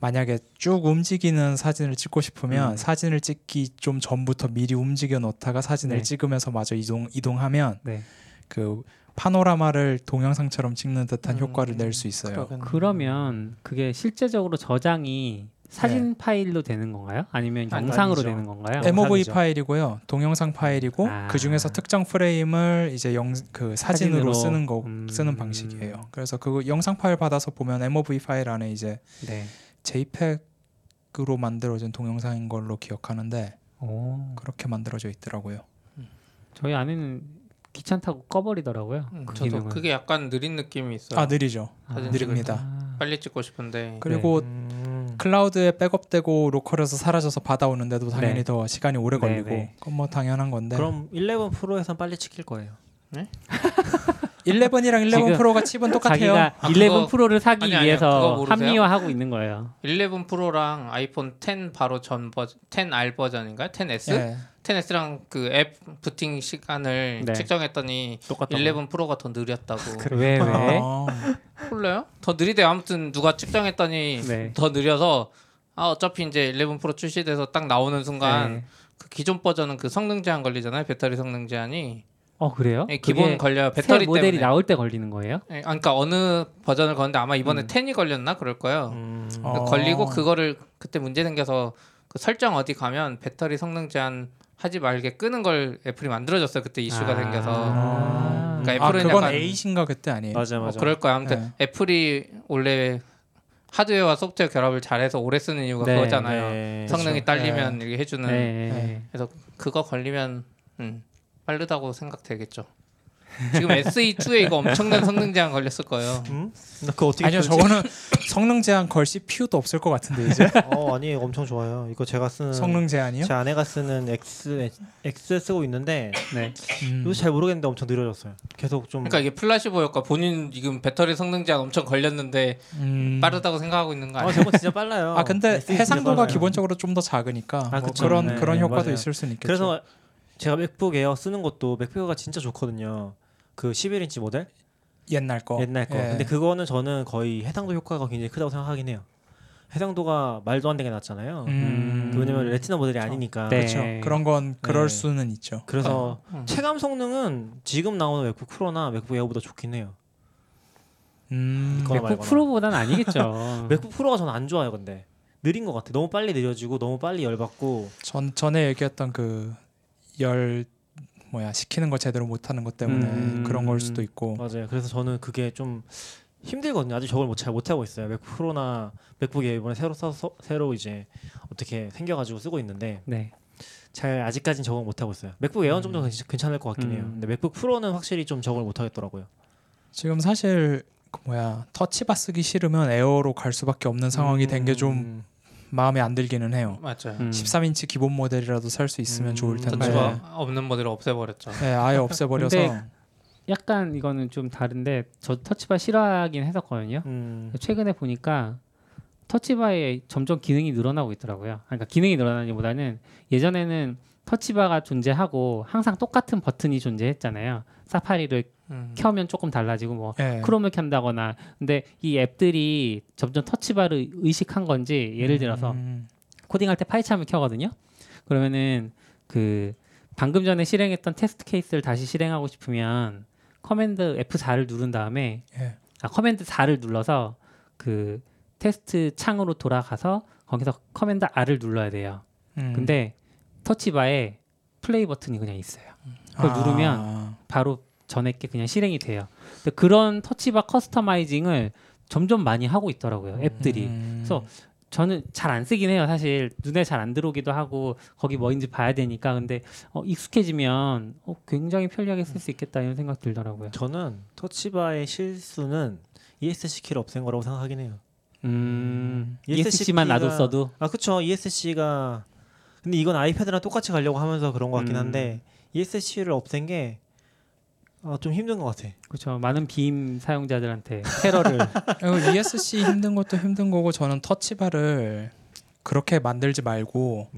만약에 쭉 움직이는 사진을 찍고 싶으면 음. 사진을 찍기 좀 전부터 미리 움직여 놓다가 사진을 네. 찍으면서 마저 이동 이동하면 네. 그 파노라마를 동영상처럼 찍는 듯한 음, 효과를 낼 수 있어요. 그러겠네. 그러면 그게 실제적으로 저장이 사진 파일로 되는 건가요? 아니면 아니, 영상으로 아니죠. 되는 건가요? 엠- MOV 영상이죠. 파일이고요. 동영상 파일이고 아. 그 중에서 특정 프레임을 이제 영 그 사진으로, 사진으로. 쓰는 거 음. 쓰는 방식이에요. 그래서 그 영상 파일 받아서 보면 MOV 파일 안에 이제 네. JPEG으로 만들어진 동영상인 걸로 기억하는데 오. 그렇게 만들어져 있더라고요. 저희 아내는 귀찮다고 꺼버리더라고요. 음, 그 저도 기능을. 그게 약간 느린 느낌이 있어요. 아 느리죠. 사진 느립니다. 아. 빨리 찍고 싶은데 그리고 음. 클라우드에 백업되고 로컬에서 사라져서 받아오는데도 당연히 네. 더 시간이 오래 네, 걸리고 네. 그건 뭐 당연한 건데 그럼 11 프로에선 빨리 찍힐 거예요. 11이랑 11 지금 프로가 칩은 똑같아요. 자기가 아, 11 그거- 프로를 사기 아니. 위해서? 합리화하고 있는 거예요. 11 프로랑 아이폰 10 바로 전 버전 10R 버전인가요? 10S? 예. 10S랑 그 앱 부팅 시간을 네. 측정했더니 똑같다. 11 프로가 더 느렸다고. 왜 왜? 아, 몰라요? 더 느리대 아무튼 누가 측정했더니 네. 더 느려서 아 어차피 이제 11 프로 출시돼서 딱 나오는 순간 네. 그 기존 버전은 그 성능 제한 걸리잖아요. 배터리 성능 제한이 어 그래요? 예, 기본. 새 배터리 모델이 때문에. 나올 때 걸리는 거예요? 예, 아, 그러니까 어느 버전을 거는데 아마 이번에 음. 10이 걸렸나 그럴 거예요. 음. 어. 걸리고 그거를 그때 문제 생겨서 그 설정 어디 가면 배터리 성능 제한 하지 말게 끄는 걸 애플이 만들어줬어요. 그때 이슈가 아. 생겨서. 아. 그러니까 아 애플은 그건 약간- 에잇인가 그때 아니에요? 맞아 뭐 맞아. 그럴 거야. 아무튼 네. 애플이 원래 하드웨어와 소프트웨어 결합을 잘해서 오래 쓰는 이유가 네, 그거잖아요. 네. 성능이 그렇죠. 딸리면 이렇게 해주는 네. 네. 그래서 그거 걸리면 음, 빠르다고 생각되겠죠. 지금 SE2에 이거 엄청난 성능 제한 걸렸을 거예요. 음? 나 그거 어떻게 아니요 풀지? 저거는 성능 제한 걸 CPU도 없을 것 같은데 이제 어 아니 엄청 좋아요. 이거 제가 쓰는 성능 제한이요? 제 아내가 쓰는 X X 쓰고 있는데 네. 음. 이거 잘 모르겠는데 엄청 느려졌어요. 계속 좀 그러니까 이게 플라시보 효과 본인 지금 배터리 성능 제한 엄청 걸렸는데 음. 빠르다고 생각하고 있는 거아 아니에요? 저거 진짜 빨라요. 아 근데 해상도가. 기본적으로 좀 더 작으니까 아, 뭐. 그런 네, 그런 효과도 맞아요. 있을 수는 있겠죠. 그래서 제가 맥북 에어 쓰는 것도 맥북 에어가 진짜 좋거든요. 그 11인치 모델 옛날 거 옛날 거. 예. 근데 그거는 저는 거의 해상도 효과가 굉장히 크다고 생각하긴 해요. 해상도가 말도 안 되게 낮잖아요. 음. 그 왜냐면 Retina 모델이 그쵸. 아니니까. 네. 그렇죠. 그런 건 그럴 네. 수는 있죠. 그래서 음. 체감 성능은 지금 나오는 맥북 프로나 맥북 에어보다 좋긴 해요. 음. 맥북 말거나. 프로보다는 아니겠죠. 맥북 프로가 저는 안 좋아요, 근데 느린 것 같아. 너무 빨리 느려지고 너무 빨리 열받고. 전 전에 얘기했던 그 열 뭐야 시키는 거 제대로 못하는 것 때문에 음. 그런 걸 수도 있고 맞아요. 그래서 저는 그게 좀 힘들거든요. 아직 저걸 못잘 못하고 있어요. 맥북 프로나 맥북 에어 이번에 새로 써서 새로 이제 어떻게 생겨가지고 쓰고 있는데 네. 잘 아직까진 적응 못하고 있어요. 맥북 에어는 좀더 괜찮을 것 같긴 해요. 음. 근데 맥북 프로는 확실히 좀 적응을 못하겠더라고요. 지금 사실 그 뭐야 터치바 쓰기 싫으면 에어로 갈 수밖에 없는 상황이 된게좀 음. 마음에 안 들기는 해요. 맞아요. 음. 13인치 기본 모델이라도 살 수 있으면 음, 좋을 텐데. 터치바 없는 모델을 없애버렸죠. 네, 아예 없애버려서 약간 이거는 좀 다른데 저 터치바 싫어하긴 했었거든요. 음. 최근에 보니까 터치바에 점점 기능이 늘어나고 있더라고요. 그러니까 기능이 늘어나기보다는 예전에는 터치바가 존재하고 항상 똑같은 버튼이 존재했잖아요. 사파리를 음. 켜면 조금 달라지고 뭐 예. Chrome을 켠다거나 근데 이 앱들이 점점 Touch Bar를 의식한 건지 예를 들어서 음, 코딩할 때 PyCharm을 켜거든요. 그러면은 그 방금 전에 실행했던 테스트 케이스를 다시 실행하고 싶으면 command F4를 누른 다음에 예. 아 command 4를 눌러서 그 테스트 창으로 돌아가서 거기서 command R을 눌러야 돼요. 음. 근데 Touch Bar에 플레이 버튼이 그냥 있어요. 그걸 누르면 아, 바로 전에 게 그냥 실행이 돼요. 그런 터치바 커스터마이징을 점점 많이 하고 있더라고요. 앱들이. 음. 그래서 저는 잘 안 쓰긴 해요. 사실 눈에 잘 안 들어오기도 하고 거기 뭐인지 봐야 되니까. 근데 어, 익숙해지면 어, 굉장히 편리하게 쓸 수 있겠다 이런 생각 들더라고요. 저는 터치바의 실수는 ESC 키를 없앤 거라고 생각하긴 해요. 음, ESC ESC만 키가- 놔뒀어도 아 그쵸 ESC가 근데 이건 아이패드랑 똑같이 가려고 하면서 그런 것 같긴 음. 한데 ESC를 없앤 게 어, 좀 힘든 것 같아. 그렇죠. 많은 Vim 사용자들한테 테러를 ESC 힘든 것도 힘든 거고 저는 Touch Bar를 그렇게 만들지 말고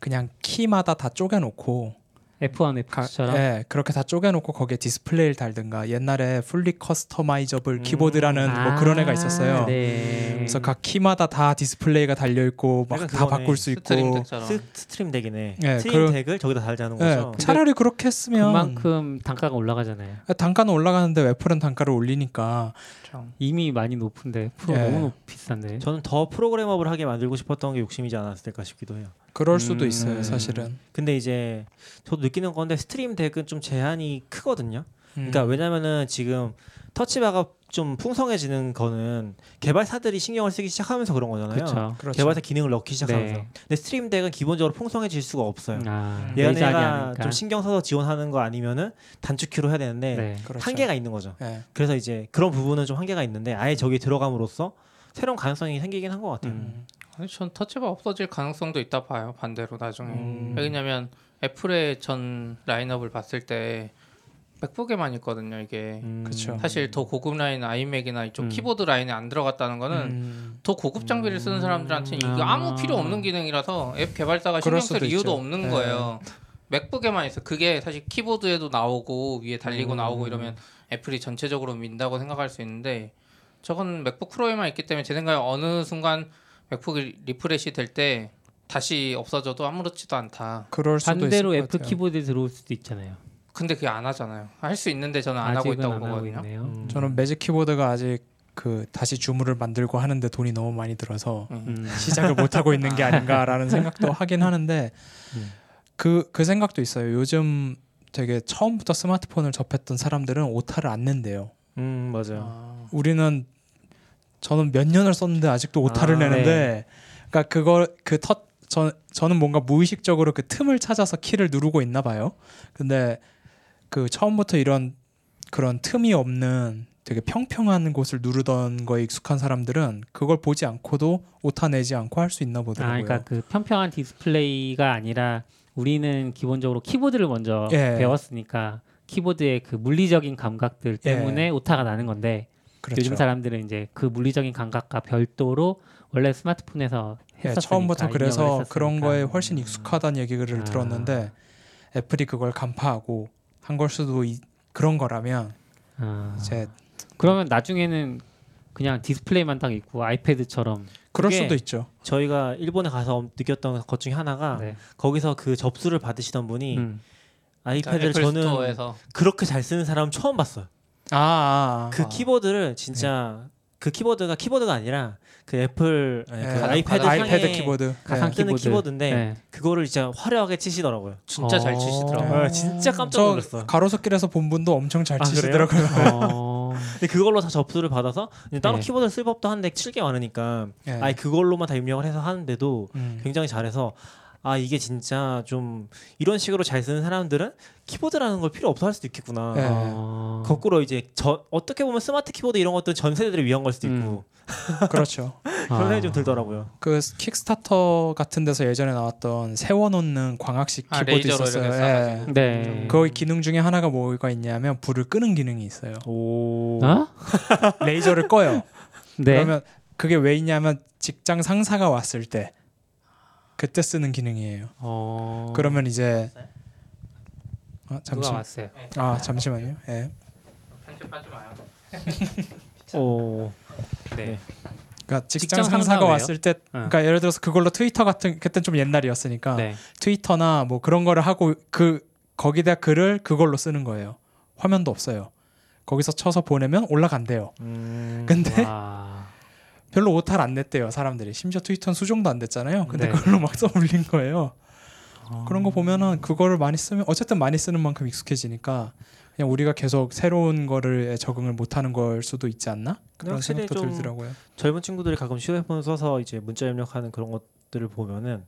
그냥 키마다 다 쪼개놓고 F1, 가, F2처럼 예, 그렇게 다 쪼개놓고 거기에 디스플레이를 달든가 옛날에 fully customizable 키보드라는 뭐 그런 애가 있었어요. 네. 그래서 각 키마다 다 디스플레이가 달려 있고 막 다. 바꿀 수 있고 Stream Deck처럼. 스, Stream Deck이네. 예, 그 Stream Deck을 저기다 달자는 예, 거죠. 차라리 그렇게 했으면 그만큼 단가가 올라가잖아요. 단가는 올라가는데 애플은 단가를 올리니까 그렇죠. 이미 많이 높은데 프로 예. 너무 높- 비싼데. 저는 더 programmable하게 만들고 싶었던 게 욕심이지 않았을까 싶기도 해요. 그럴 수도 음. 있어요 사실은. 근데 이제 저도 느끼는 건데 Stream Deck은 좀 제한이 크거든요. 음. 그러니까 왜냐면은 지금 Touch Bar가 좀 풍성해지는 거는 개발사들이 신경을 쓰기 시작하면서 그런 거잖아요. 그렇죠. 그렇죠. 개발사 기능을 넣기 시작하면서. 네. 근데 Stream Deck은 기본적으로 풍성해질 수가 없어요. 아, 내가 아니니까. 좀 신경 써서 지원하는 거 아니면은 단축키로 해야 되는데 네. 그렇죠. 한계가 있는 거죠. 예. 그래서 이제 그런 부분은 좀 한계가 있는데 아예 저기 들어감으로써 새로운 가능성이 생기긴 한 것 같아요. 음. 아니, 전 터치바 없어질 가능성도 있다 봐요. 반대로 나중에. 음. 왜냐면 애플의 전 라인업을 봤을 때 맥북에만 있거든요. 이게 음. 사실 더 고급 라인 아이맥이나 이쪽 음. 키보드 라인에 안 들어갔다는 거는 음. 더 고급 장비를 쓰는 사람들한테는 이게 아. 아무 필요 없는 기능이라서 앱 개발자가 신경 쓸 이유도 있죠. 없는 네. 거예요. 맥북에만 있어. 그게 사실 키보드에도 나오고 위에 달리고 음. 나오고 이러면 애플이 전체적으로 민다고 생각할 수 있는데 저건 맥북 프로에만 있기 때문에 제 생각에 어느 순간 맥북이 refresh 될 때 다시 없어져도 아무렇지도 않다. 그럴 수도 반대로 있을 같아요. 키보드에 들어올 수도 있잖아요. 근데 그게 안 하잖아요. 할 수 있는데 저는 안 하고 있다고 안 보거든요. 있네요. 음. 저는 매직 키보드가 아직 그 다시 주물을 만들고 하는데 돈이 너무 많이 들어서 음. 음. 시작을 못 하고 있는 게 아닌가라는 생각도 하긴 하는데 음. 그그 생각도 있어요. 요즘 되게 처음부터 스마트폰을 접했던 사람들은 오타를 안 낸대요. 음 맞아요. 아, 우리는 저는 몇 년을 썼는데 아직도 오타를 아, 내는데 그러니까 그걸 그터 저, 저는 뭔가 무의식적으로 그 틈을 찾아서 키를 누르고 있나 봐요. 근데 그 처음부터 이런 그런 틈이 없는 되게 평평한 곳을 누르던 거에 익숙한 사람들은 그걸 보지 않고도 오타 내지 않고 할 수 있나 아, 보더라고요. 그러니까 그 평평한 디스플레이가 아니라 우리는 기본적으로 키보드를 먼저 예. 배웠으니까 키보드의 그 물리적인 감각들 때문에 오타가 나는 건데 그렇죠. 요즘 사람들은 이제 그 물리적인 감각과 별도로 원래 스마트폰에서 예, 했었으니까 처음부터 그래서 했었으니까. 그런 거에 훨씬 익숙하다는 얘기를 아. 들었는데 애플이 그걸 간파하고 한 걸 수도 이, 그런 거라면 아, 이제 그러면 나중에는 그냥 디스플레이만 딱 있고 아이패드처럼 그럴 수도 있죠. 저희가 일본에 가서 느꼈던 것 중에 하나가 네. 거기서 그 접수를 받으시던 분이 음. 아이패드를 애플 저는 스토어에서 그렇게 잘 쓰는 사람 처음 봤어요. 아, 아, 그 아. 키보드를 진짜 그 키보드가 키보드가 아니라 그 애플 아니, 그 예, 아이패드 아이패드 키보드 가상 예. 뜨는 키보드. 키보드인데 네. 그거를 진짜 화려하게 치시더라고요. 진짜 잘 어. 치시더라고요. 어, 진짜 깜짝 저 놀랐어. 가로수길에서 본 분도 엄청 잘 아, 치시더라고요. 어, 근데 그걸로 다 접수를 받아서 따로 네. 키보드를 쓸 법도 한데 칠게 많으니까 예. 아예 그걸로만 다 입력을 해서 하는데도 음. 굉장히 잘해서 아 이게 진짜 좀 이런 식으로 잘 쓰는 사람들은 키보드라는 걸 필요 없어 할 수도 있겠구나. 예. 어. 거꾸로 이제 저 어떻게 보면 스마트 키보드 이런 것들은 전 세대들을 위한 걸 수도 있고 그렇죠. 그런 생각이 좀 들더라고요. 그 Kickstarter 같은 데서 예전에 나왔던 세워놓는 광학식 아, 키보드 레이저로 있었어요. 예. 쏴가지고. 네. 그 기능 중에 하나가 뭐가 있냐면 불을 끄는 기능이 있어요. 오. 어? 레이저를 꺼요. 네. 그러면 그게 왜 있냐면 직장 상사가 왔을 때 그때 쓰는 기능이에요. 어. 그러면 이제 아, 누가 잠시 왔어요? 아 잠시만요. 예. 편집하지 마요. 오. 네. 그러니까 직장, 직장 상사가 상사? 왔을 때 그러니까 예를 들어서 그걸로 트위터 같은 그때 좀 옛날이었으니까 네. 트위터나 뭐 그런 거를 하고 그 거기다 글을 그걸로 쓰는 거예요. 화면도 없어요. 거기서 쳐서 보내면 올라간대요. 음. 근데 와. 별로 오타를 안 냈대요 사람들이. 심지어 트위터는 수정도 안 됐잖아요. 근데 네. 그걸로 막 써올린 거예요. 어. 그런 거 보면은 그거를 많이 쓰면 어쨌든 많이 쓰는 만큼 익숙해지니까 그냥 우리가 계속 새로운 거를 적응을 못하는 걸 수도 있지 않나 그런 생각도 좀 들더라고요. 젊은 친구들이 가끔 휴대폰 써서 이제 문자 입력하는 그런 것들을 보면은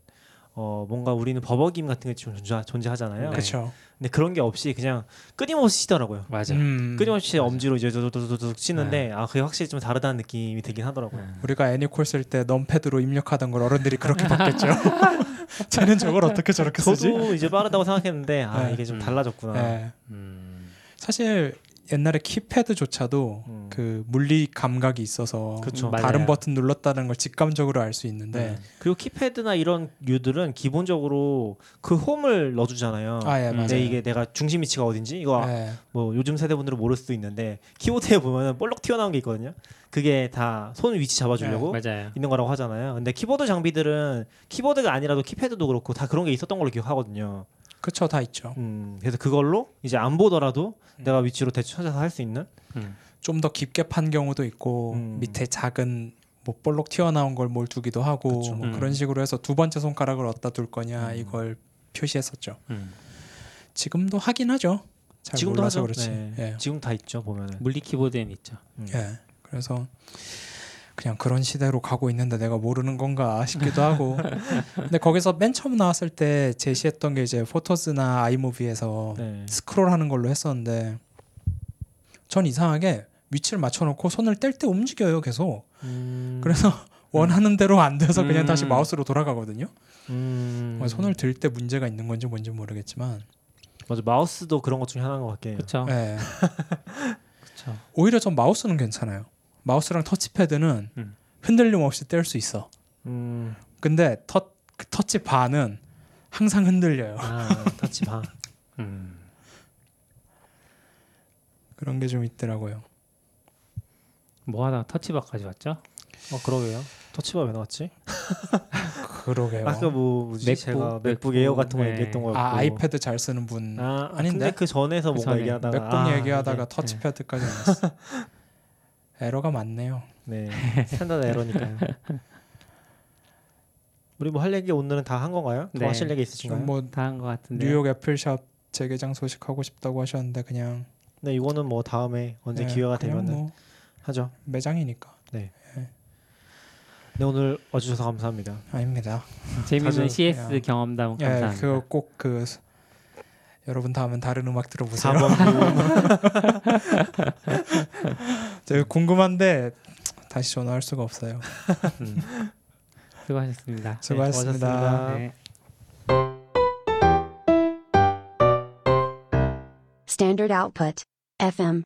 어 뭔가 우리는 버벅임 같은 게좀 존재, 존재하잖아요. 네. 그렇죠. 근데 그런 게 없이 그냥 끊임없이 치더라고요. 맞아. 음, 끊임없이 맞아. 엄지로 이제 두두두두둑 치는데 아 그게 확실히 좀 다르다는 느낌이 들긴 하더라고요. 우리가 애니콜 쓸 때 넘패드로 입력하던 걸 어른들이 그렇게 바뀌었죠. 쟤는 저걸 어떻게 저렇게 쓰지? 저도 이제 빠르다고 생각했는데 아 네. 이게 좀 음. 달라졌구나. 네. 음. 사실 옛날에 키패드조차도 음. 그 물리 감각이 있어서 그쵸. 맞아요. 다른 버튼 눌렀다는 걸 직감적으로 알 수 있는데 네. 그리고 키패드나 이런 류들은 기본적으로 그 홈을 넣어주잖아요. 아예 음. 맞아요. 근데 이게 내가 중심 위치가 어딘지 이거 예. 뭐 요즘 세대 분들은 모를 수도 있는데 키보드에 보면은 볼록 튀어나온 게 있거든요. 그게 다 손 위치 잡아주려고 맞아요. 있는 거라고 하잖아요. 근데 키보드 장비들은 키보드가 아니라도 키패드도 그렇고 다 그런 게 있었던 걸로 기억하거든요. 그쵸 다 있죠. 음, 그래서 그걸로 이제 안 보더라도 음. 내가 위치로 대충 찾아서 할 수 있는. 음. 좀더 깊게 판 경우도 있고 음. 밑에 작은 뭐 볼록 튀어나온 걸 뭘 두기도 하고 그쵸. 뭐 음. 그런 식으로 해서 두 번째 손가락을 어디다 둘 거냐 음. 이걸 표시했었죠. 음. 지금도 하긴 하죠. 잘 지금도 몰라서 하죠. 그렇지. 네. 예. 지금 다 있죠 보면은. 물리 키보드엔 있죠. 음. 예. 그래서 그냥 그런 시대로 가고 있는데 내가 모르는 건가 싶기도 하고. 근데 거기서 맨 처음 나왔을 때 제시했던 게 이제 포토스나 아이무비에서 네. 스크롤하는 걸로 했었는데 전 이상하게 위치를 맞춰놓고 손을 뗄 때 움직여요 계속. 음. 그래서 원하는 대로 안 돼서 그냥 음. 다시 마우스로 돌아가거든요. 음. 뭐 손을 들 때 문제가 있는 건지 뭔지 모르겠지만 맞아 마우스도 그런 것 중에 하나인 것 같긴 해요. 그렇죠. 예. 그렇죠. 오히려 전 마우스는 괜찮아요. 마우스랑 터치패드는 음. 흔들림 없이 뗄 수 있어. 음. 근데 터, 그 터치 바는 항상 흔들려요. 아 터치 봐. 음. 그런 게 좀 있더라고요. 뭐 하다가 Touch Bar까지 왔죠? 어 그러게요. Touch Bar 왜 나왔지? 그러게요. 아까 뭐 뭐지 맥북, 제가 맥북 에어 같은 거 네. 얘기했던 거였고. 아 아이패드 잘 쓰는 분아 아닌데? 근데 그 전에서 그 뭔가 전에 얘기하다가 맥북 아, 얘기하다가 이게- 터치패드까지 나왔어. 에러가 많네요. 네 standard error니까요. 우리 뭐 할 얘기 오늘은 다 한 건가요? 더 네. 하실 얘기 있으신가요? 뭐다 한 것 같은데. 뉴욕 애플샵 재개장 소식 하고 싶다고 하셨는데 그냥 네 이거는 뭐 다음에 언제 네, 기회가 되면은 뭐 하죠. 매장이니까 네 오늘 와주셔서 감사합니다. 아닙니다. 재밌는 CS 경험담 예, 감사합니다. 그거 꼭그 여러분 다음은 다른 음악 들어보세요. 4번 제가 궁금한데 다시 전화할 수가 없어요. 음. 수고하셨습니다. 수고하셨습니다. 네. Standard output. FM.